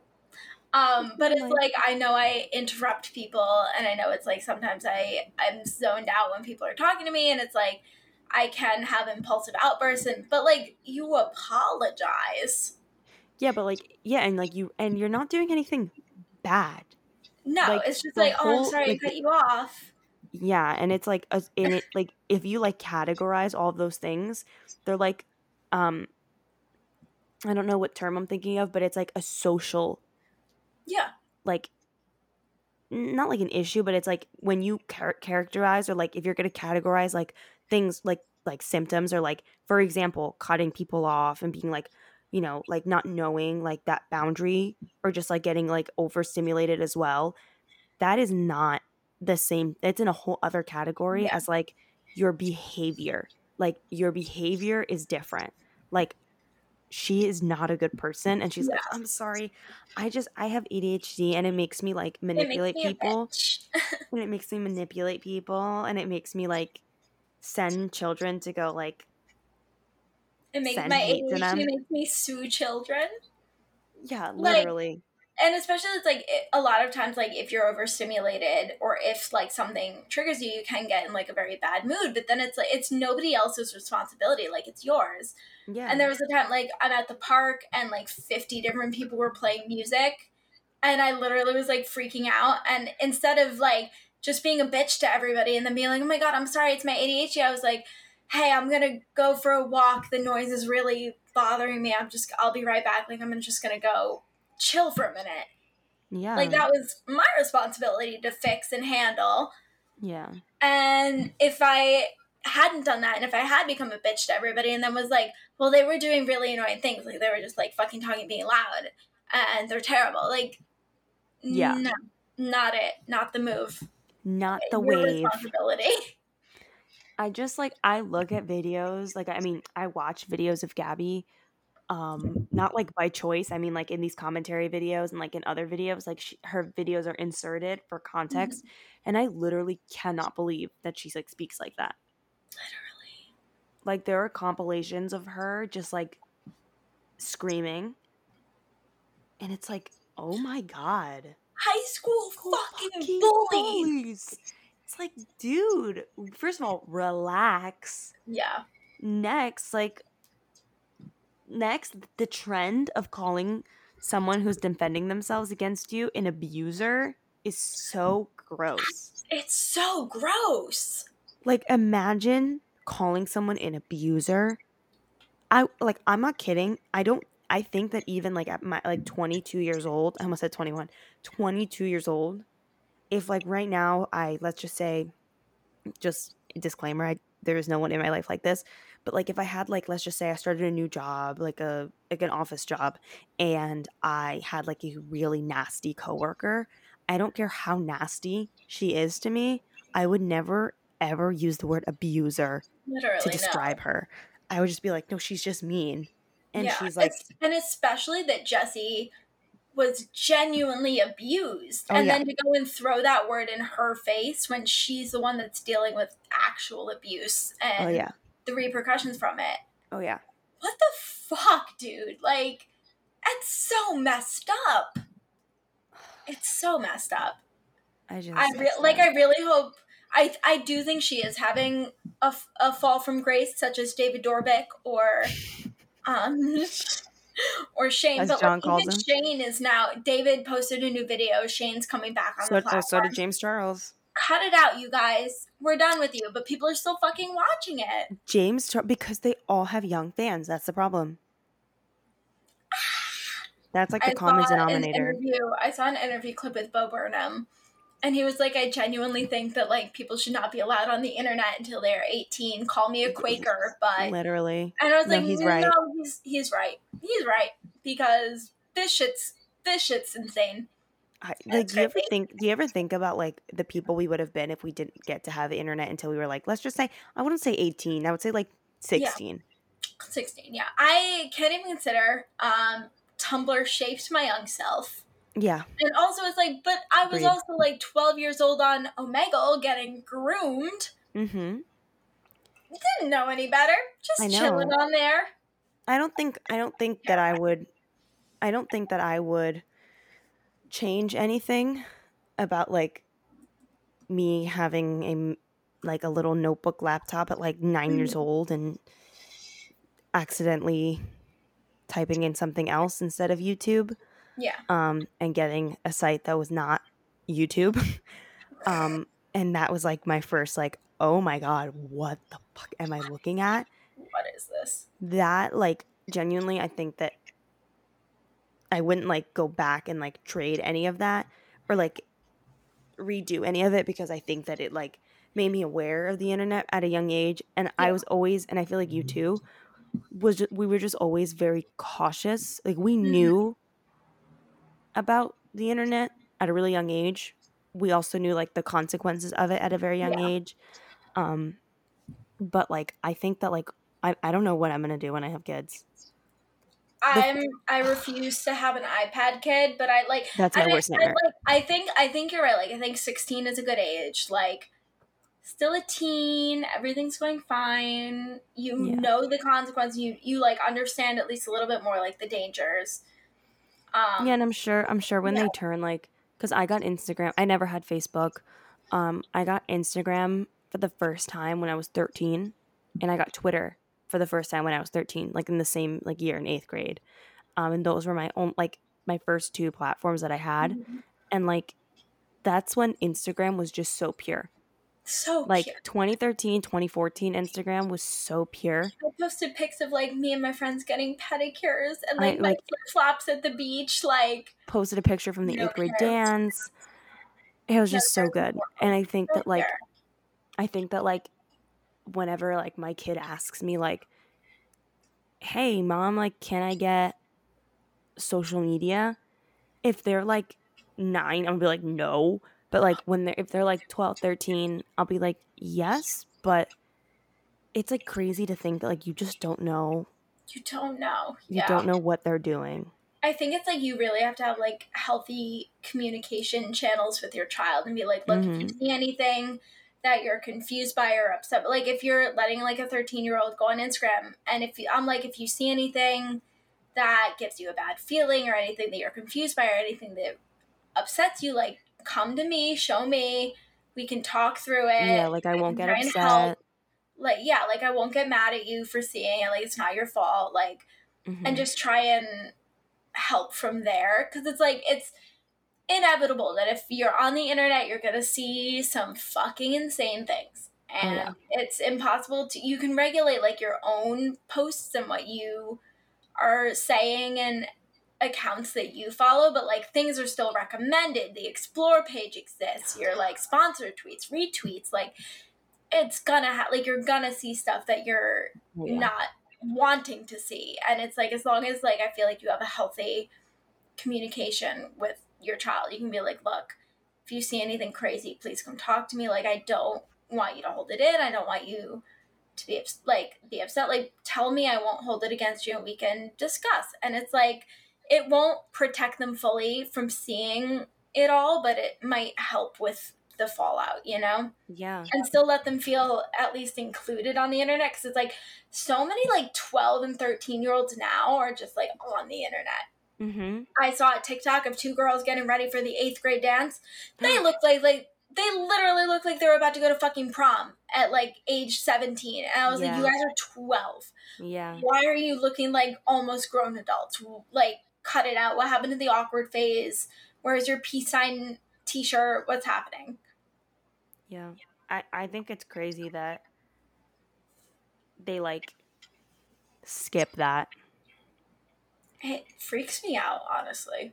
Um, but it's Like- I know I interrupt people, and I know it's like sometimes I I'm zoned out when people are talking to me, and it's like I can have impulsive outbursts, and but like you apologize. Yeah, but like, yeah, and like you, and you're not doing anything bad. No, Like, it's just like, oh, I'm sorry like, I cut you off. Yeah, and it's like a, in it like if you like categorize all of those things, they're like um I don't know what term I'm thinking of, but it's like a social Yeah, like not like an issue, but it's like when you char- characterize or like if you're going to categorize like things like like symptoms or like for example, cutting people off and being like you know, like not knowing like that boundary or just like getting like overstimulated as well. That is not the same. It's in a whole other category Yeah. as like your behavior. Like your behavior is different. Like she is not a good person and she's like, I'm sorry. I just I have ADHD and it makes me like manipulate me people and it makes me manipulate people and it makes me like send children to go like It makes my. ADHD makes me sue children, yeah, literally. And especially it's like it, a lot of times, like if you're overstimulated or if like something triggers you, you can get in like a very bad mood. But then it's like it's nobody else's responsibility; like it's yours. yeah. And there was a time like I'm at the park and like 50 different people were playing music and I literally was like freaking out and instead of like just being a bitch to everybody and then being like, "Oh my god, I'm sorry, it's my ADHD." I was like, "Hey, I'm going to go for a walk. The noise is really bothering me. I'm just I'll be right back. Like I'm just going to go chill for a minute." yeah. Like that was my responsibility to fix and handle. yeah. And if I hadn't done that, and if I had become a bitch to everybody, and then was like, well, they were doing really annoying things, like they were just like fucking talking, being loud, and they're terrible. Like, Yeah. no, not it, not the move. Not the Your wave. responsibility. I just like I look at videos like I mean I watch videos of Gabby um not like by choice I mean like in these commentary videos and like in other videos like she, her videos are inserted for context and I literally cannot believe that she like speaks like that Literally. like there are compilations of her just like screaming and it's like oh my god High school School fucking, bullies. bullies. it's like dude first of all relax Yeah. next like next the trend of calling someone who's defending themselves against you an abuser is so gross. It's so gross. like imagine calling someone an abuser. I like i'm not kidding. I don't i think that even like at my like 22 years old i almost said 21 22 years old if like right now i let's just say just disclaimer I, there is no one in my life like this but like if I had like let's just say I started a new job, like a like an office job, and I had like a really nasty coworker, I don't care how nasty she is to me, I would never ever use the word abuser Literally, to describe no. her. I would just be like, no, she's just mean. And yeah, she's like, and especially that Jesse was genuinely abused, Oh, and yeah. then to go and throw that word in her face when she's the one that's dealing with actual abuse oh, and oh yeah, the repercussions from it. oh yeah. What the fuck, dude? Like, it's so messed up. It's so messed up. I just I re- like. I really hope. I I do think she is having a, f- a fall from grace, such as David Dobrik or, um, or Shane. As but John like, calls even him. Shane is now. David posted a new video. Shane's coming back on so, the oh, so did James Charles. Cut it out, you guys. We're done with you, but people are still fucking watching it. James because they all have young fans. That's the problem. That's like the I common denominator. I saw an interview clip with Bo Burnham, and he was like, "I genuinely think that like people should not be allowed on the internet until they are 18. Call me a Quaker, but." Literally. And I was No, like, he's "No, right. he's he's right. He's right because this shit's this shit's insane." I, like, do you ever think? Do you ever think about like the people we would have been if we didn't get to have internet until we were like, let's just say, I wouldn't say eighteen. I would say like sixteen. 16. Yeah, I can't even consider. Um, Tumblr shaped my young self. Yeah. And also, it's like, but I was also like 12 years old on Omegle getting groomed. Mm-hmm. Didn't know any better. Just chilling on there. I don't think. I don't think that I would. I don't think that I would change anything about like me having a like a little notebook laptop at like 9 years Mhm. old and accidentally typing in something else instead of YouTube. Yeah. um, and getting a site that was not YouTube. um, and that was like my first, like, oh my God, what the fuck am I looking at? What is this? That, like, genuinely, I think that I wouldn't like go back and like trade any of that or like redo any of it because I think that it like made me aware of the internet at a young age. And I was always, and I feel like you too, was just, we were just always very cautious. Like we Mhm. knew about the internet at a really young age. We also knew like the consequences of it at a very young Yeah. age. Um, but like I think that like I, I don't know what I'm gonna do when I have kids. I'm I refuse to have an iPad kid, but I like That's I my mean, worst I, nightmare. like I think I think you're right. Like I think 16 is a good age. Like still a teen, everything's going fine. You Yeah. know the consequences. You you like understand at least a little bit more like the dangers. Um yeah, and I'm sure I'm sure when yeah. they turn like because I got Instagram. I never had Facebook. Um, I got Instagram for the first time when I was 13, and I got Twitter for the first time when I was 13, like in the same like year in eighth grade. Um, and those were my own like my first two platforms that I had, Mhm. and like that's when Instagram was just so pure. so Like cute. 2013, 2014 Instagram was so pure. I posted pics of like me and my friends getting pedicures and I, like my like- flip flops at the beach. Like Posted a picture from the No eighth grade dance. It was No just so good, and I think that like pure. I think that like whenever like my kid asks me like hey mom like can I get social media if they're like 9 I'll be like no but like when they're if they're like 12 13 I'll be like yes but it's like crazy to think that like you just don't know you don't know. you yeah. don't know what they're doing I think it's like you really have to have like healthy communication channels with your child and be like, look, if you Mhm. see anything that you're confused by or upset, like if you're letting like a 13 year old go on Instagram, and if you, I'm like, if you see anything that gives you a bad feeling or anything that you're confused by or anything that upsets you, like come to me, show me, we can talk through it. yeah like I I won't get upset. Like, yeah, like I won't get mad at you for seeing it. Like, it's not your fault. Like, Mhm. and just try and help from there because it's like it's inevitable that if you're on the internet you're gonna see some fucking insane things oh, and yeah. it's impossible to you can regulate like your own posts and what you are saying and accounts that you follow but like things are still recommended the explore page exists your like sponsored tweets retweets like it's gonna ha- like you're gonna see stuff that you're oh, yeah. not wanting to see. And it's like as long as like I feel like you have a healthy communication with your child, you can be like, look, if you see anything crazy, please come talk to me. Like I don't want you to hold it in. I don't want you to be like be upset. Like tell me I won't hold it against you and we can discuss. And it's like it won't protect them fully from seeing it all, but it might help with the fallout, you know? Yeah. And still let them feel at least included on the internet. Cause it's like so many like 12 and 13 year olds now are just like on the internet. Mm-hmm. I saw a TikTok of two girls getting ready for the eighth grade dance. They look like like they literally look like they were about to go to fucking prom at like age 17. And I was yeah. like, you guys are 12. Yeah. Why are you looking like almost grown adults? Like, cut it out. What happened to the awkward phase? Where's your peace sign t shirt? What's happening? Yeah. I, I think it's crazy that they like skip that. It freaks me out, honestly.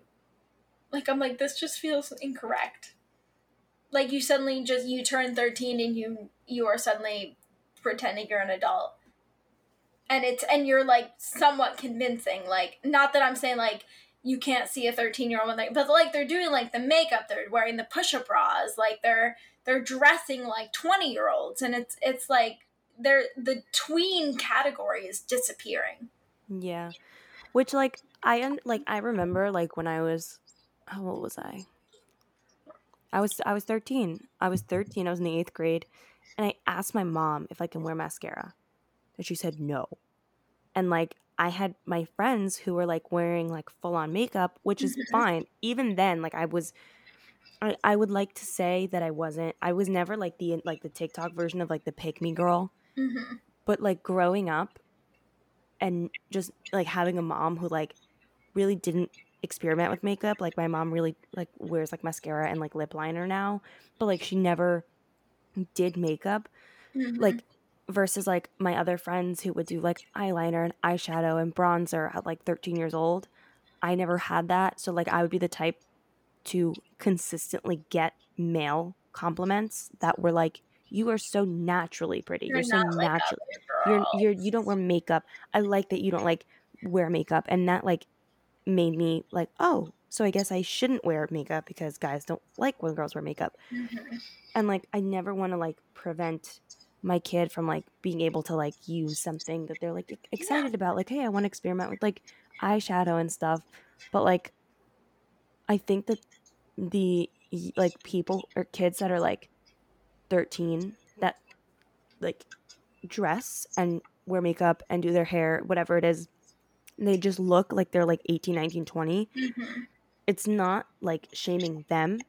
Like, I'm like, this just feels incorrect. Like you suddenly just you turn 13 and you you are suddenly pretending you're an adult. And it's and you're like somewhat convincing. Like not that i'm saying like you can't see a 13 year old like but like they're doing like the makeup they're wearing the push-up bras like they're they're dressing like 20 year olds and it's it's like they're the tween category is disappearing. Yeah which like i like i remember like when i was how old was i I was I was 13. I was 13. I was in the 8th grade and I asked my mom if I can wear mascara. And she said no. And like I had my friends who were like wearing like full on makeup, which is fine. Even then like I was I, I would like to say that I wasn't I was never like the like the TikTok version of like the pick me girl. Mm-hmm. But like growing up and just like having a mom who like really didn't experiment with makeup. Like my mom really like wears like mascara and like lip liner now, but like she never did makeup. Mm-hmm. Like versus like my other friends who would do like eyeliner and eyeshadow and bronzer at like 13 years old. I never had that. So like I would be the type to consistently get male compliments that were like you are so naturally pretty. You're, you're so natural. You're you're you don't wear makeup. I like that you don't like wear makeup and that like made me like, oh, so I guess I shouldn't wear makeup because guys don't like when girls wear makeup. Mm-hmm. And like, I never want to like prevent my kid from like being able to like use something that they're like excited yeah. about. Like, hey, I want to experiment with like eyeshadow and stuff. But like, I think that the like people or kids that are like 13 that like dress and wear makeup and do their hair, whatever it is, they just look like they're like 18 19 20 mm-hmm. it's not like shaming them.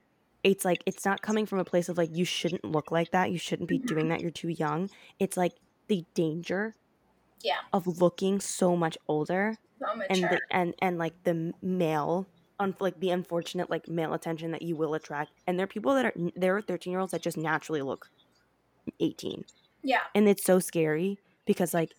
It's like it's not coming from a place of like you shouldn't look like that you shouldn't be mm-hmm. doing that you're too young. It's like the danger yeah. of looking so much older so and the, and and like the male un, like the unfortunate like male attention that you will attract and there are people that are there are 13 year olds that just naturally look 18 yeah and it's so scary because like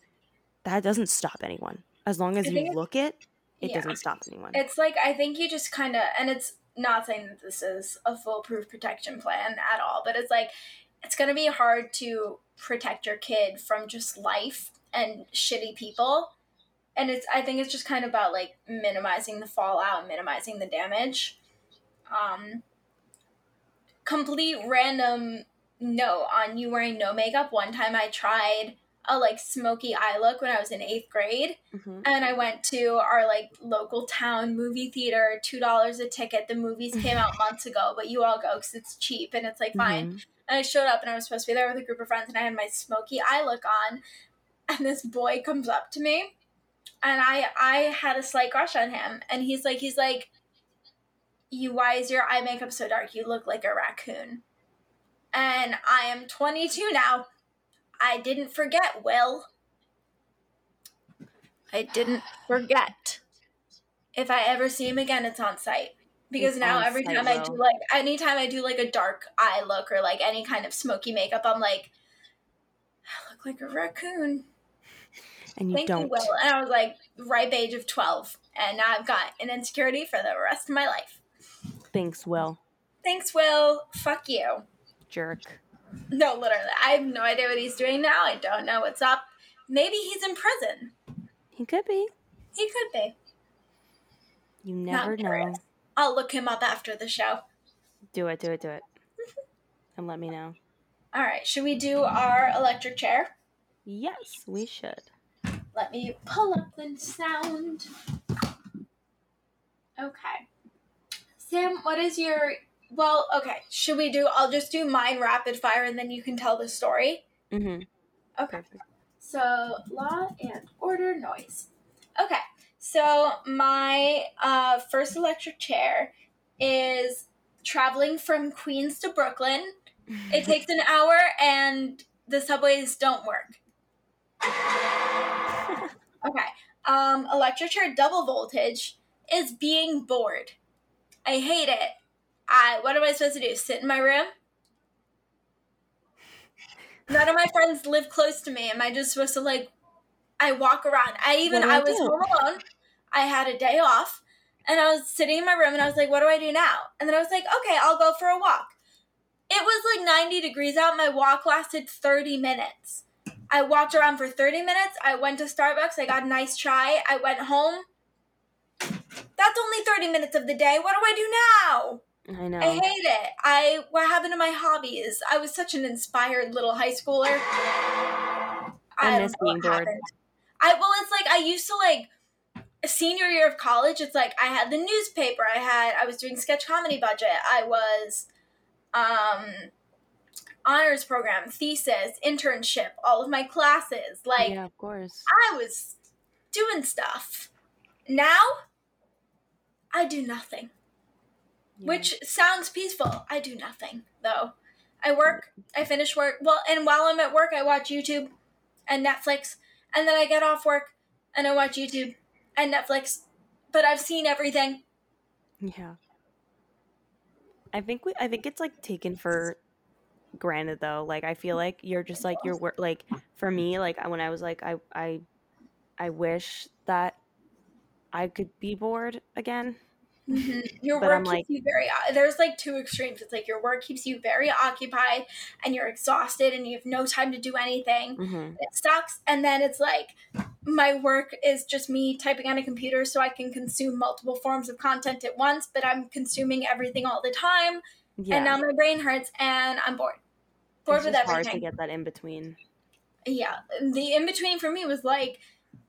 that doesn't stop anyone as long as you look it, it yeah. doesn't stop anyone. It's like I think you just kind of, and it's not saying that this is a foolproof protection plan at all, but it's like it's going to be hard to protect your kid from just life and shitty people. And it's I think it's just kind of about like minimizing the fallout, and minimizing the damage. Um complete random note on you wearing no makeup. One time I tried a like smoky eye look when I was in eighth grade. Mm-hmm. And I went to our like local town movie theater, two dollars a ticket. The movies came out months ago, but you all go because it's cheap and it's like fine. Mm-hmm. And I showed up and I was supposed to be there with a group of friends and I had my smoky eye look on. And this boy comes up to me and I I had a slight crush on him. And he's like, he's like, You why is your eye makeup so dark? You look like a raccoon. And I am 22 now I didn't forget, Will. I didn't forget. If I ever see him again, it's on site. Because it's now every time I do like anytime I do like a dark eye look or like any kind of smoky makeup, I'm like, I look like a raccoon. And you Thank don't. You, Will. And I was like ripe age of twelve, and now I've got an insecurity for the rest of my life. Thanks, Will. Thanks, Will. Fuck you. Jerk. No, literally. I have no idea what he's doing now. I don't know what's up. maybe he's in prison. He could be. He could be. You Not never know. curious. I'll look him up after the show. Do it, do it, do it. and let me know. All right, should we do our electric chair? Yes, we should. Let me pull up the sound. Okay. Sam, what is your. Well, okay, should we do. I'll just do mine rapid fire and then you can tell the story. Mm-hmm. Okay. Perfect. So, law and order noise. Okay, so my uh, first electric chair is traveling from Queens to Brooklyn. It takes an hour and the subways don't work. Okay. Um, electric chair double voltage is being bored. I hate it. I what am I supposed to do? Sit in my room? None of my friends live close to me. Am I just supposed to like I walk around? I even I I was do? home alone. I had a day off and I was sitting in my room and I was like, what do I do now? And then I was like, okay, I'll go for a walk. It was like 90 degrees out. My walk lasted 30 minutes. I walked around for 30 minutes. I went to Starbucks. I got a nice chai. I went home. That's only 30 minutes of the day. What do I do now? I know. I hate it. I what happened to my hobbies? I was such an inspired little high schooler. I don't miss being bored. happened. I well, it's like I used to like senior year of college. It's like I had the newspaper. I had I was doing sketch comedy budget. I was um honors program, thesis, internship, all of my classes. Like yeah, of course. I was doing stuff. Now I do nothing Yeah. which sounds peaceful. I do nothing though. I work, mm-hmm. I finish work. Well, and while I'm at work, I watch YouTube and Netflix, and then I get off work and I watch YouTube and Netflix. But I've seen everything. Yeah. I think we I think it's like taken for granted though. Like I feel mm. like you're just like you're wor- like for me like when I was like I I I wish that I could be bored again. Mm-hmm. Your But work I'm keeps like- you very. Uh, there's like two extremes. It's like your work keeps you very occupied, and you're exhausted, and you have no time to do anything. hmm It sucks. And then it's like my work is just me typing on a computer so I can consume multiple forms of content at once, but I'm consuming everything all the time. Yeah. And now my brain hurts and I'm bored. Bored it's with just hard to get that in between. yeah. The in between for me was like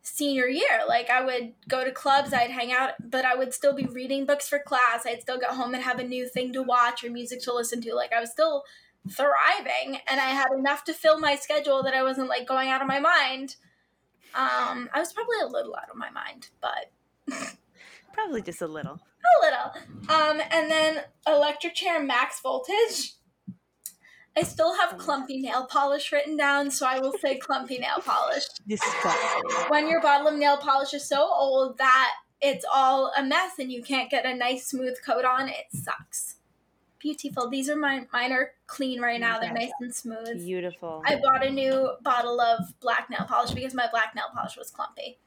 senior year. Like I would go to clubs, I'd hang out, but I would still be reading books for class. I'd still get home and have a new thing to watch or music to listen to. Like I was still thriving and I had enough to fill my schedule that I wasn't like going out of my mind. Um, I was probably a little out of my mind, but Probably just a little. a little. Um, and then electric chair max voltage. I still have clumpy nail polish written down, so I will say clumpy nail polish. Disgusting. When your bottle of nail polish is so old that it's all a mess and you can't get a nice smooth coat on, it sucks. Beautiful. These are mine. Mine are clean right now. They're nice and smooth. Beautiful. I bought a new bottle of black nail polish because my black nail polish was clumpy.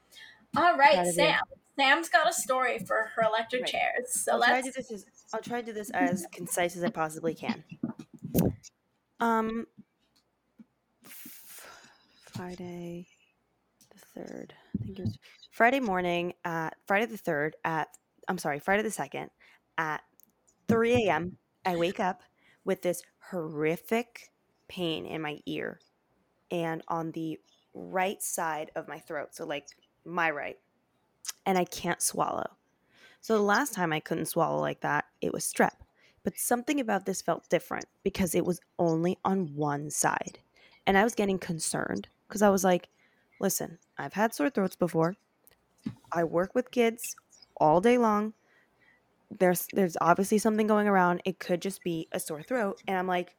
All right, Proud of you. Sam. Sam's got a story for her electric Right. chairs. So I'll try to let's. do this as I'll try to do this as concise as I possibly can. Um, Friday the third. I think it was Friday morning at Friday the third at I'm sorry, Friday the second at 3 a.m. I wake up with this horrific pain in my ear and on the right side of my throat. So like my right. And I can't swallow. So the last time I couldn't swallow like that, it was strep. But something about this felt different because it was only on one side. And I was getting concerned because I was like, listen, I've had sore throats before. I work with kids all day long. There's there's obviously something going around. It could just be a sore throat. And I'm like,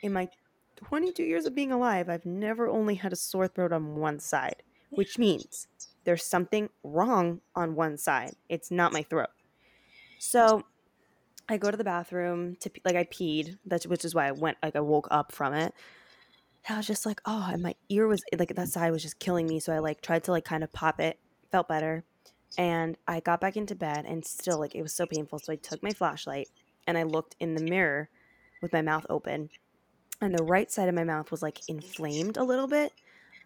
in my 22 years of being alive, I've never only had a sore throat on one side, which means there's something wrong on one side. It's not my throat. So I go to the bathroom to like I peed, that's which is why I went like I woke up from it. And I was just like, oh, and my ear was like that side was just killing me. So I like tried to like kind of pop it, felt better, and I got back into bed and still like it was so painful. So I took my flashlight and I looked in the mirror with my mouth open, and the right side of my mouth was like inflamed a little bit,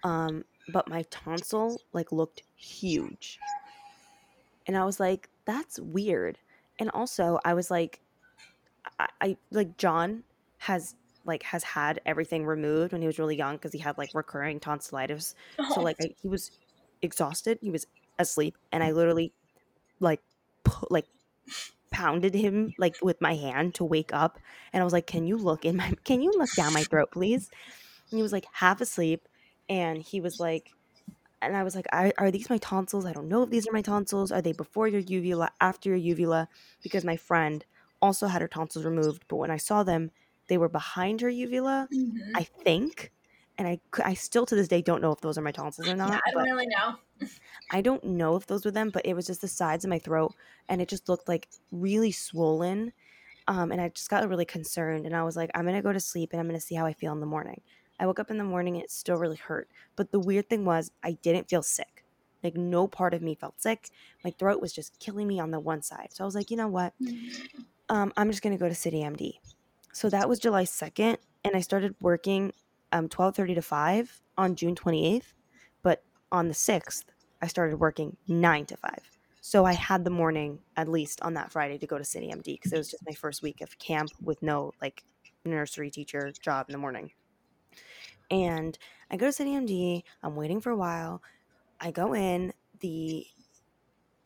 Um, but my tonsil like looked huge. And I was like, that's weird. And also I was like, I, I like John has like has had everything removed when he was really young because he had like recurring tonsillitis. Oh. So like I, he was exhausted, he was asleep, and I literally like pu- like pounded him like with my hand to wake up, and I was like, "Can you look in my? Can you look down my throat, please?" And he was like half asleep, and he was like, and I was like, are, are, these my tonsils? I don't know if these are my tonsils. Are they before your uvula, after your uvula? Because my friend also had her tonsils removed, but when I saw them, they were behind her uvula, mm-hmm. I think. And I, I still to this day don't know if those are my tonsils or not. Yeah, I don't really know. I don't know if those were them, but it was just the sides of my throat, and it just looked like really swollen. Um, and I just got really concerned, and I was like, I'm gonna go to sleep, and I'm gonna see how I feel in the morning. I woke up in the morning and it still really hurt. But the weird thing was, I didn't feel sick. Like, no part of me felt sick. My throat was just killing me on the one side. So I was like, you know what? Mm-hmm. Um, I'm just going to go to City MD. So that was July 2nd. And I started working um, 12.30 to 5 on June 28th. But on the 6th, I started working 9 to 5. So I had the morning at least on that Friday to go to City MD because it was just my first week of camp with no like nursery teacher job in the morning. And I go to City MD. I'm waiting for a while. I go in. The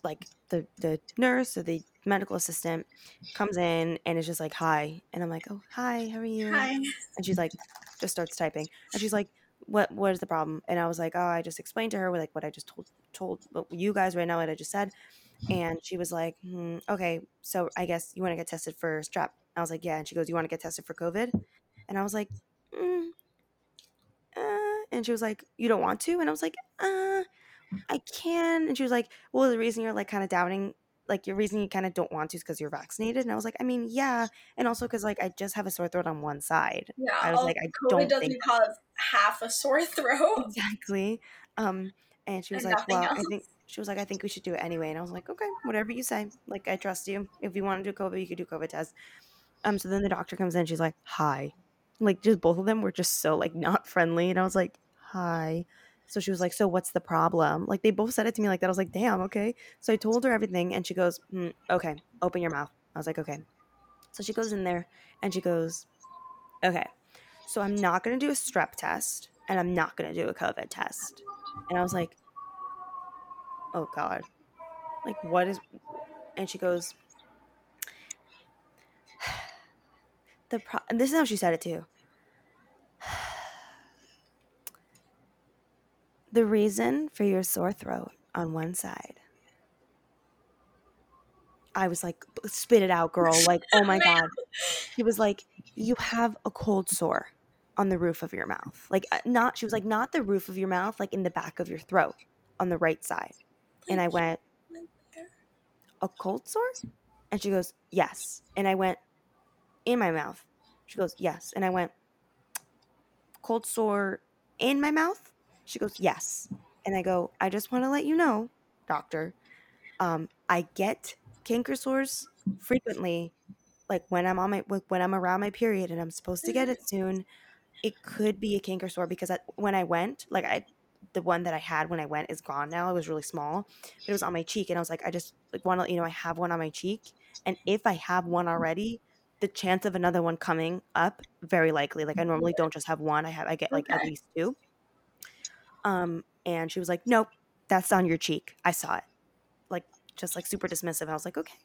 like the the nurse or the medical assistant comes in and is just like hi and i'm like oh hi how are you hi and she's like just starts typing and she's like what what is the problem and i was like oh i just explained to her like what i just told told you guys right now what i just said and she was like hmm, okay so i guess you want to get tested for strep i was like yeah and she goes you want to get tested for covid and i was like mm, and she was like, You don't want to? And I was like, Uh, I can. And she was like, Well, the reason you're like kind of doubting, like your reason you kind of don't want to is because you're vaccinated. And I was like, I mean, yeah. And also because like I just have a sore throat on one side. Yeah. I was like, I COVID don't doesn't think cause half a sore throat. Exactly. Um, and she was and like, Well, else. I think she was like, I think we should do it anyway. And I was like, Okay, whatever you say. Like, I trust you. If you want to do COVID, you could do COVID test. Um, so then the doctor comes in, she's like, Hi. Like just both of them were just so like not friendly. And I was like, hi. So she was like, So what's the problem? Like they both said it to me like that. I was like, Damn, okay. So I told her everything and she goes, mm, Okay, open your mouth. I was like, Okay. So she goes in there and she goes, Okay, so I'm not going to do a strep test and I'm not going to do a COVID test. And I was like, Oh God. Like, what is. And she goes, the pro- and this is how she said it too. The reason for your sore throat on one side. I was like, spit it out, girl. Like, oh my God. He was like, you have a cold sore on the roof of your mouth. Like, uh, not, she was like, not the roof of your mouth, like in the back of your throat on the right side. And I went, a cold sore? And she goes, yes. And I went, in my mouth. She goes, yes. And I went, cold sore in my mouth? She goes, Yes. And I go, I just want to let you know, doctor, um, I get canker sores frequently, like when I'm on my when I'm around my period and I'm supposed to get it soon. It could be a canker sore because I, when I went, like I, the one that I had when I went is gone now. It was really small. It was on my cheek, and I was like, I just like want to let you know I have one on my cheek, and if I have one already, the chance of another one coming up very likely. Like I normally don't just have one. I have I get like okay. at least two. Um, and she was like, Nope, that's on your cheek. I saw it. Like, just like super dismissive. I was like, Okay.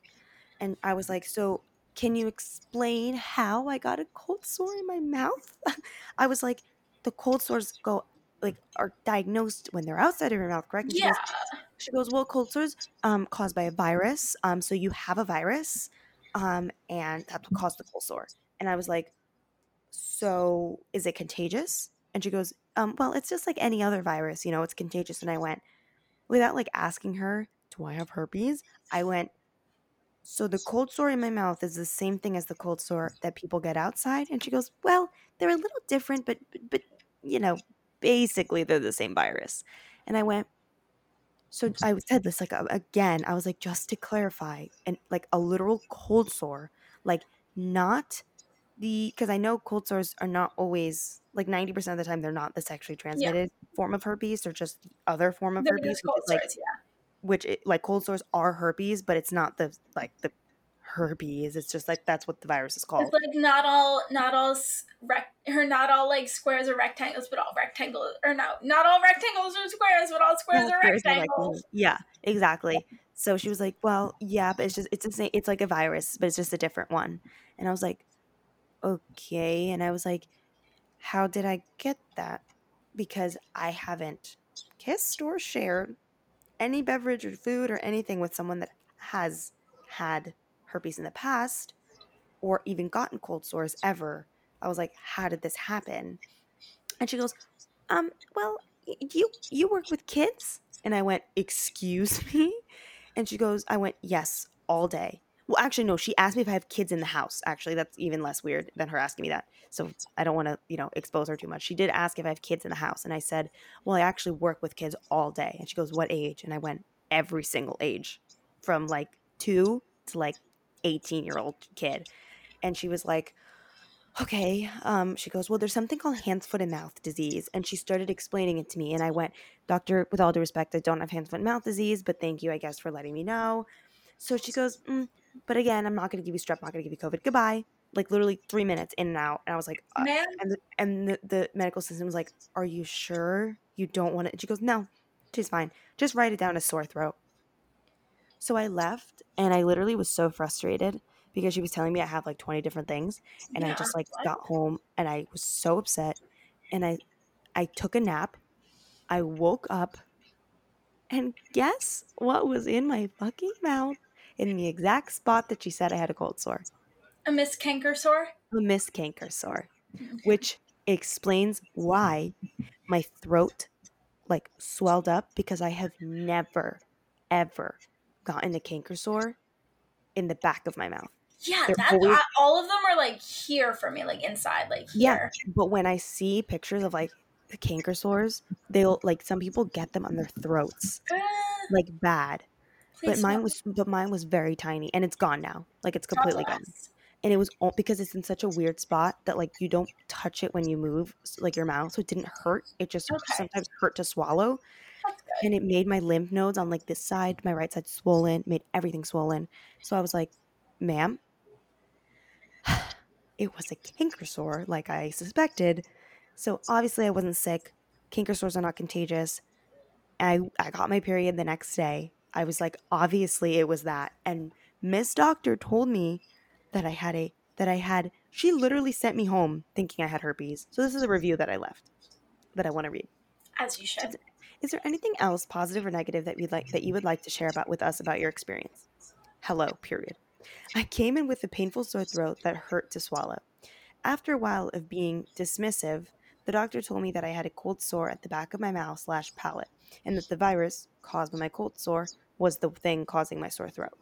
And I was like, So can you explain how I got a cold sore in my mouth? I was like, The cold sores go like are diagnosed when they're outside of your mouth, correct? And yeah. She goes, she goes, Well, cold sores um caused by a virus. Um, so you have a virus, um, and what caused the cold sore. And I was like, So is it contagious? And she goes, um, well, it's just like any other virus, you know, it's contagious. And I went, without like asking her, do I have herpes? I went, so the cold sore in my mouth is the same thing as the cold sore that people get outside? And she goes, well, they're a little different, but, but, but you know, basically they're the same virus. And I went, so I said this like again, I was like, just to clarify, and like a literal cold sore, like not the because I know cold sores are not always like ninety percent of the time they're not the sexually transmitted form of herpes. They're just the other form of They're herpes, which like sores, yeah. which it, like cold sores are herpes, but it's not the like the herpes. It's just like that's what the virus is called. It's like not all, not all rec, or not all like squares are rectangles, but all rectangles, or no, not all rectangles are squares, but all squares All are squares are rectangles. rectangles. Yeah, exactly. So she was like, "Well, yeah, but it's just it's the same. It's like a virus, but it's just a different one." And I was like, "Okay." And I was like, "How did I get that?" Because I haven't kissed or shared any beverage or food or anything with someone that has had herpes in the past or even gotten cold sores ever. I was like, "How did this happen?" And she goes, "Um, well, you you work with kids?" And I went, "Excuse me?" And she goes, I went, yes, all day. Well, actually, no, she asked me if I have kids in the house. Actually, that's even less weird than her asking me that. So I don't want to, you know, expose her too much. She did ask if I have kids in the house. And I said, well, I actually work with kids all day. And she goes, what age? And I went, every single age from like two to like 18 year old kid. And she was like, okay. Um, she goes, well, there's something called hands, foot, and mouth disease. And she started explaining it to me. And I went, doctor, with all due respect, I don't have hands, foot, and mouth disease, but thank you, I guess, for letting me know. So she goes, mm, but again, I'm not going to give you strep, not going to give you COVID. Goodbye. Like literally three minutes in and out. And I was like, uh, and the, and the, the medical system was like, are you sure you don't want it? She goes, no, she's fine. Just write it down as sore throat. So I left and I literally was so frustrated because she was telling me I have like 20 different things and I just like got home and I was so upset and I I took a nap. I woke up and guess what was in my fucking mouth in the exact spot that she said I had a cold sore. a Miss Canker sore. A Miss Canker sore, which explains why my throat like swelled up because I have never ever gotten a canker sore in the back of my mouth. Yeah, that's always- I, all of them are like here for me, like inside, like here. Yeah. But when I see pictures of like the canker sores, they'll like some people get them on their throats, Uh, like bad. But mine was but mine was very tiny and it's gone now. Like it's completely gone. And it was all because it's in such a weird spot that like you don't touch it when you move like your mouth, so it didn't hurt. It just Okay. sometimes hurt to swallow. And it made my lymph nodes on like this side, my right side swollen, made everything swollen. So I was like, ma'am, it was a canker sore, like I suspected. So obviously I wasn't sick. Canker sores are not contagious. I I got my period the next day. I was like, obviously it was that. And Miss Doctor told me that I had a that I had she literally sent me home thinking I had herpes. So this is a review that I left that I want to read. As you should. Is there anything else, positive or negative, that you'd like that you would like to share about with us about your experience? Hello, period. I came in with a painful sore throat that hurt to swallow. After a while of being dismissive, the doctor told me that I had a cold sore at the back of my mouth slash palate, and that the virus caused by my cold sore was the thing causing my sore throat.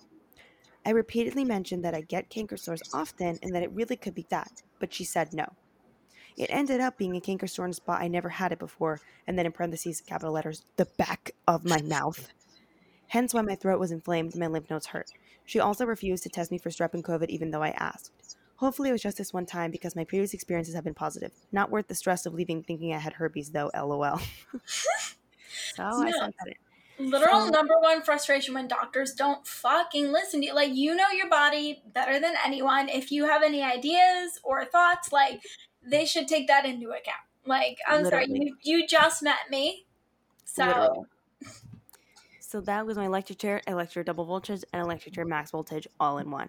I repeatedly mentioned that I get canker sores often and that it really could be that, but she said no. It ended up being a canker sore in a spot I never had it before, and then in parentheses, capital letters, the back of my mouth. Hence why my throat was inflamed and my lymph nodes hurt. She also refused to test me for strep and COVID even though I asked. Hopefully it was just this one time because my previous experiences have been positive. Not worth the stress of leaving thinking I had herpes though, lol. so I Yeah. sent that in. Literal So- number one frustration when doctors don't fucking listen to you. Like, you know your body better than anyone. If you have any ideas or thoughts, like, they should take that into account. Like, I'm sorry, you, you just met me. So, Literally. So that was my electric chair, electric double voltage, and electric chair max voltage all in one.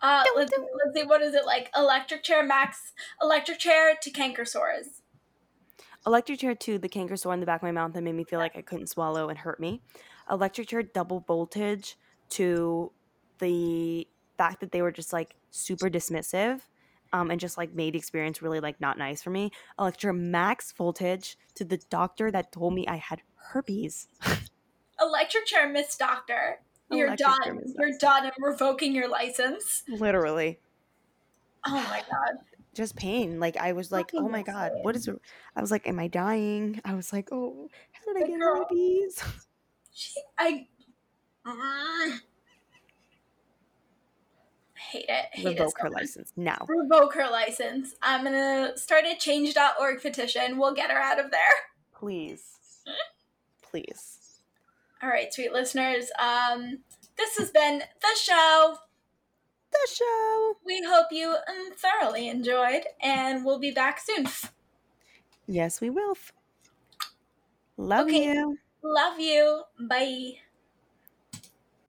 Uh, let's, let's see, what is it like? Electric chair max, electric chair to canker sores. Electric chair to the canker sore in the back of my mouth that made me feel like I couldn't swallow and hurt me. Electric chair double voltage to the fact that they were just like super dismissive um, and just like made the experience really like not nice for me. Electric chair max voltage to the doctor that told me I had herpes. Electric chair, Miss Doctor. Oh, You're done. You're done. I'm revoking your license. Literally. Oh my god. Just pain. Like I was like, oh my god, what is it? I was like, am I dying? I was like, oh, how did I get girl- herpes? She, I. Hate it. Hate Revoke it so her much. license now. Revoke her license. I'm gonna start a change.org petition. We'll get her out of there. Please. Please. All right, sweet listeners. Um, this has been the show. The show. We hope you um, thoroughly enjoyed, and we'll be back soon. Yes, we will. Love Okay. you. Love you. Bye.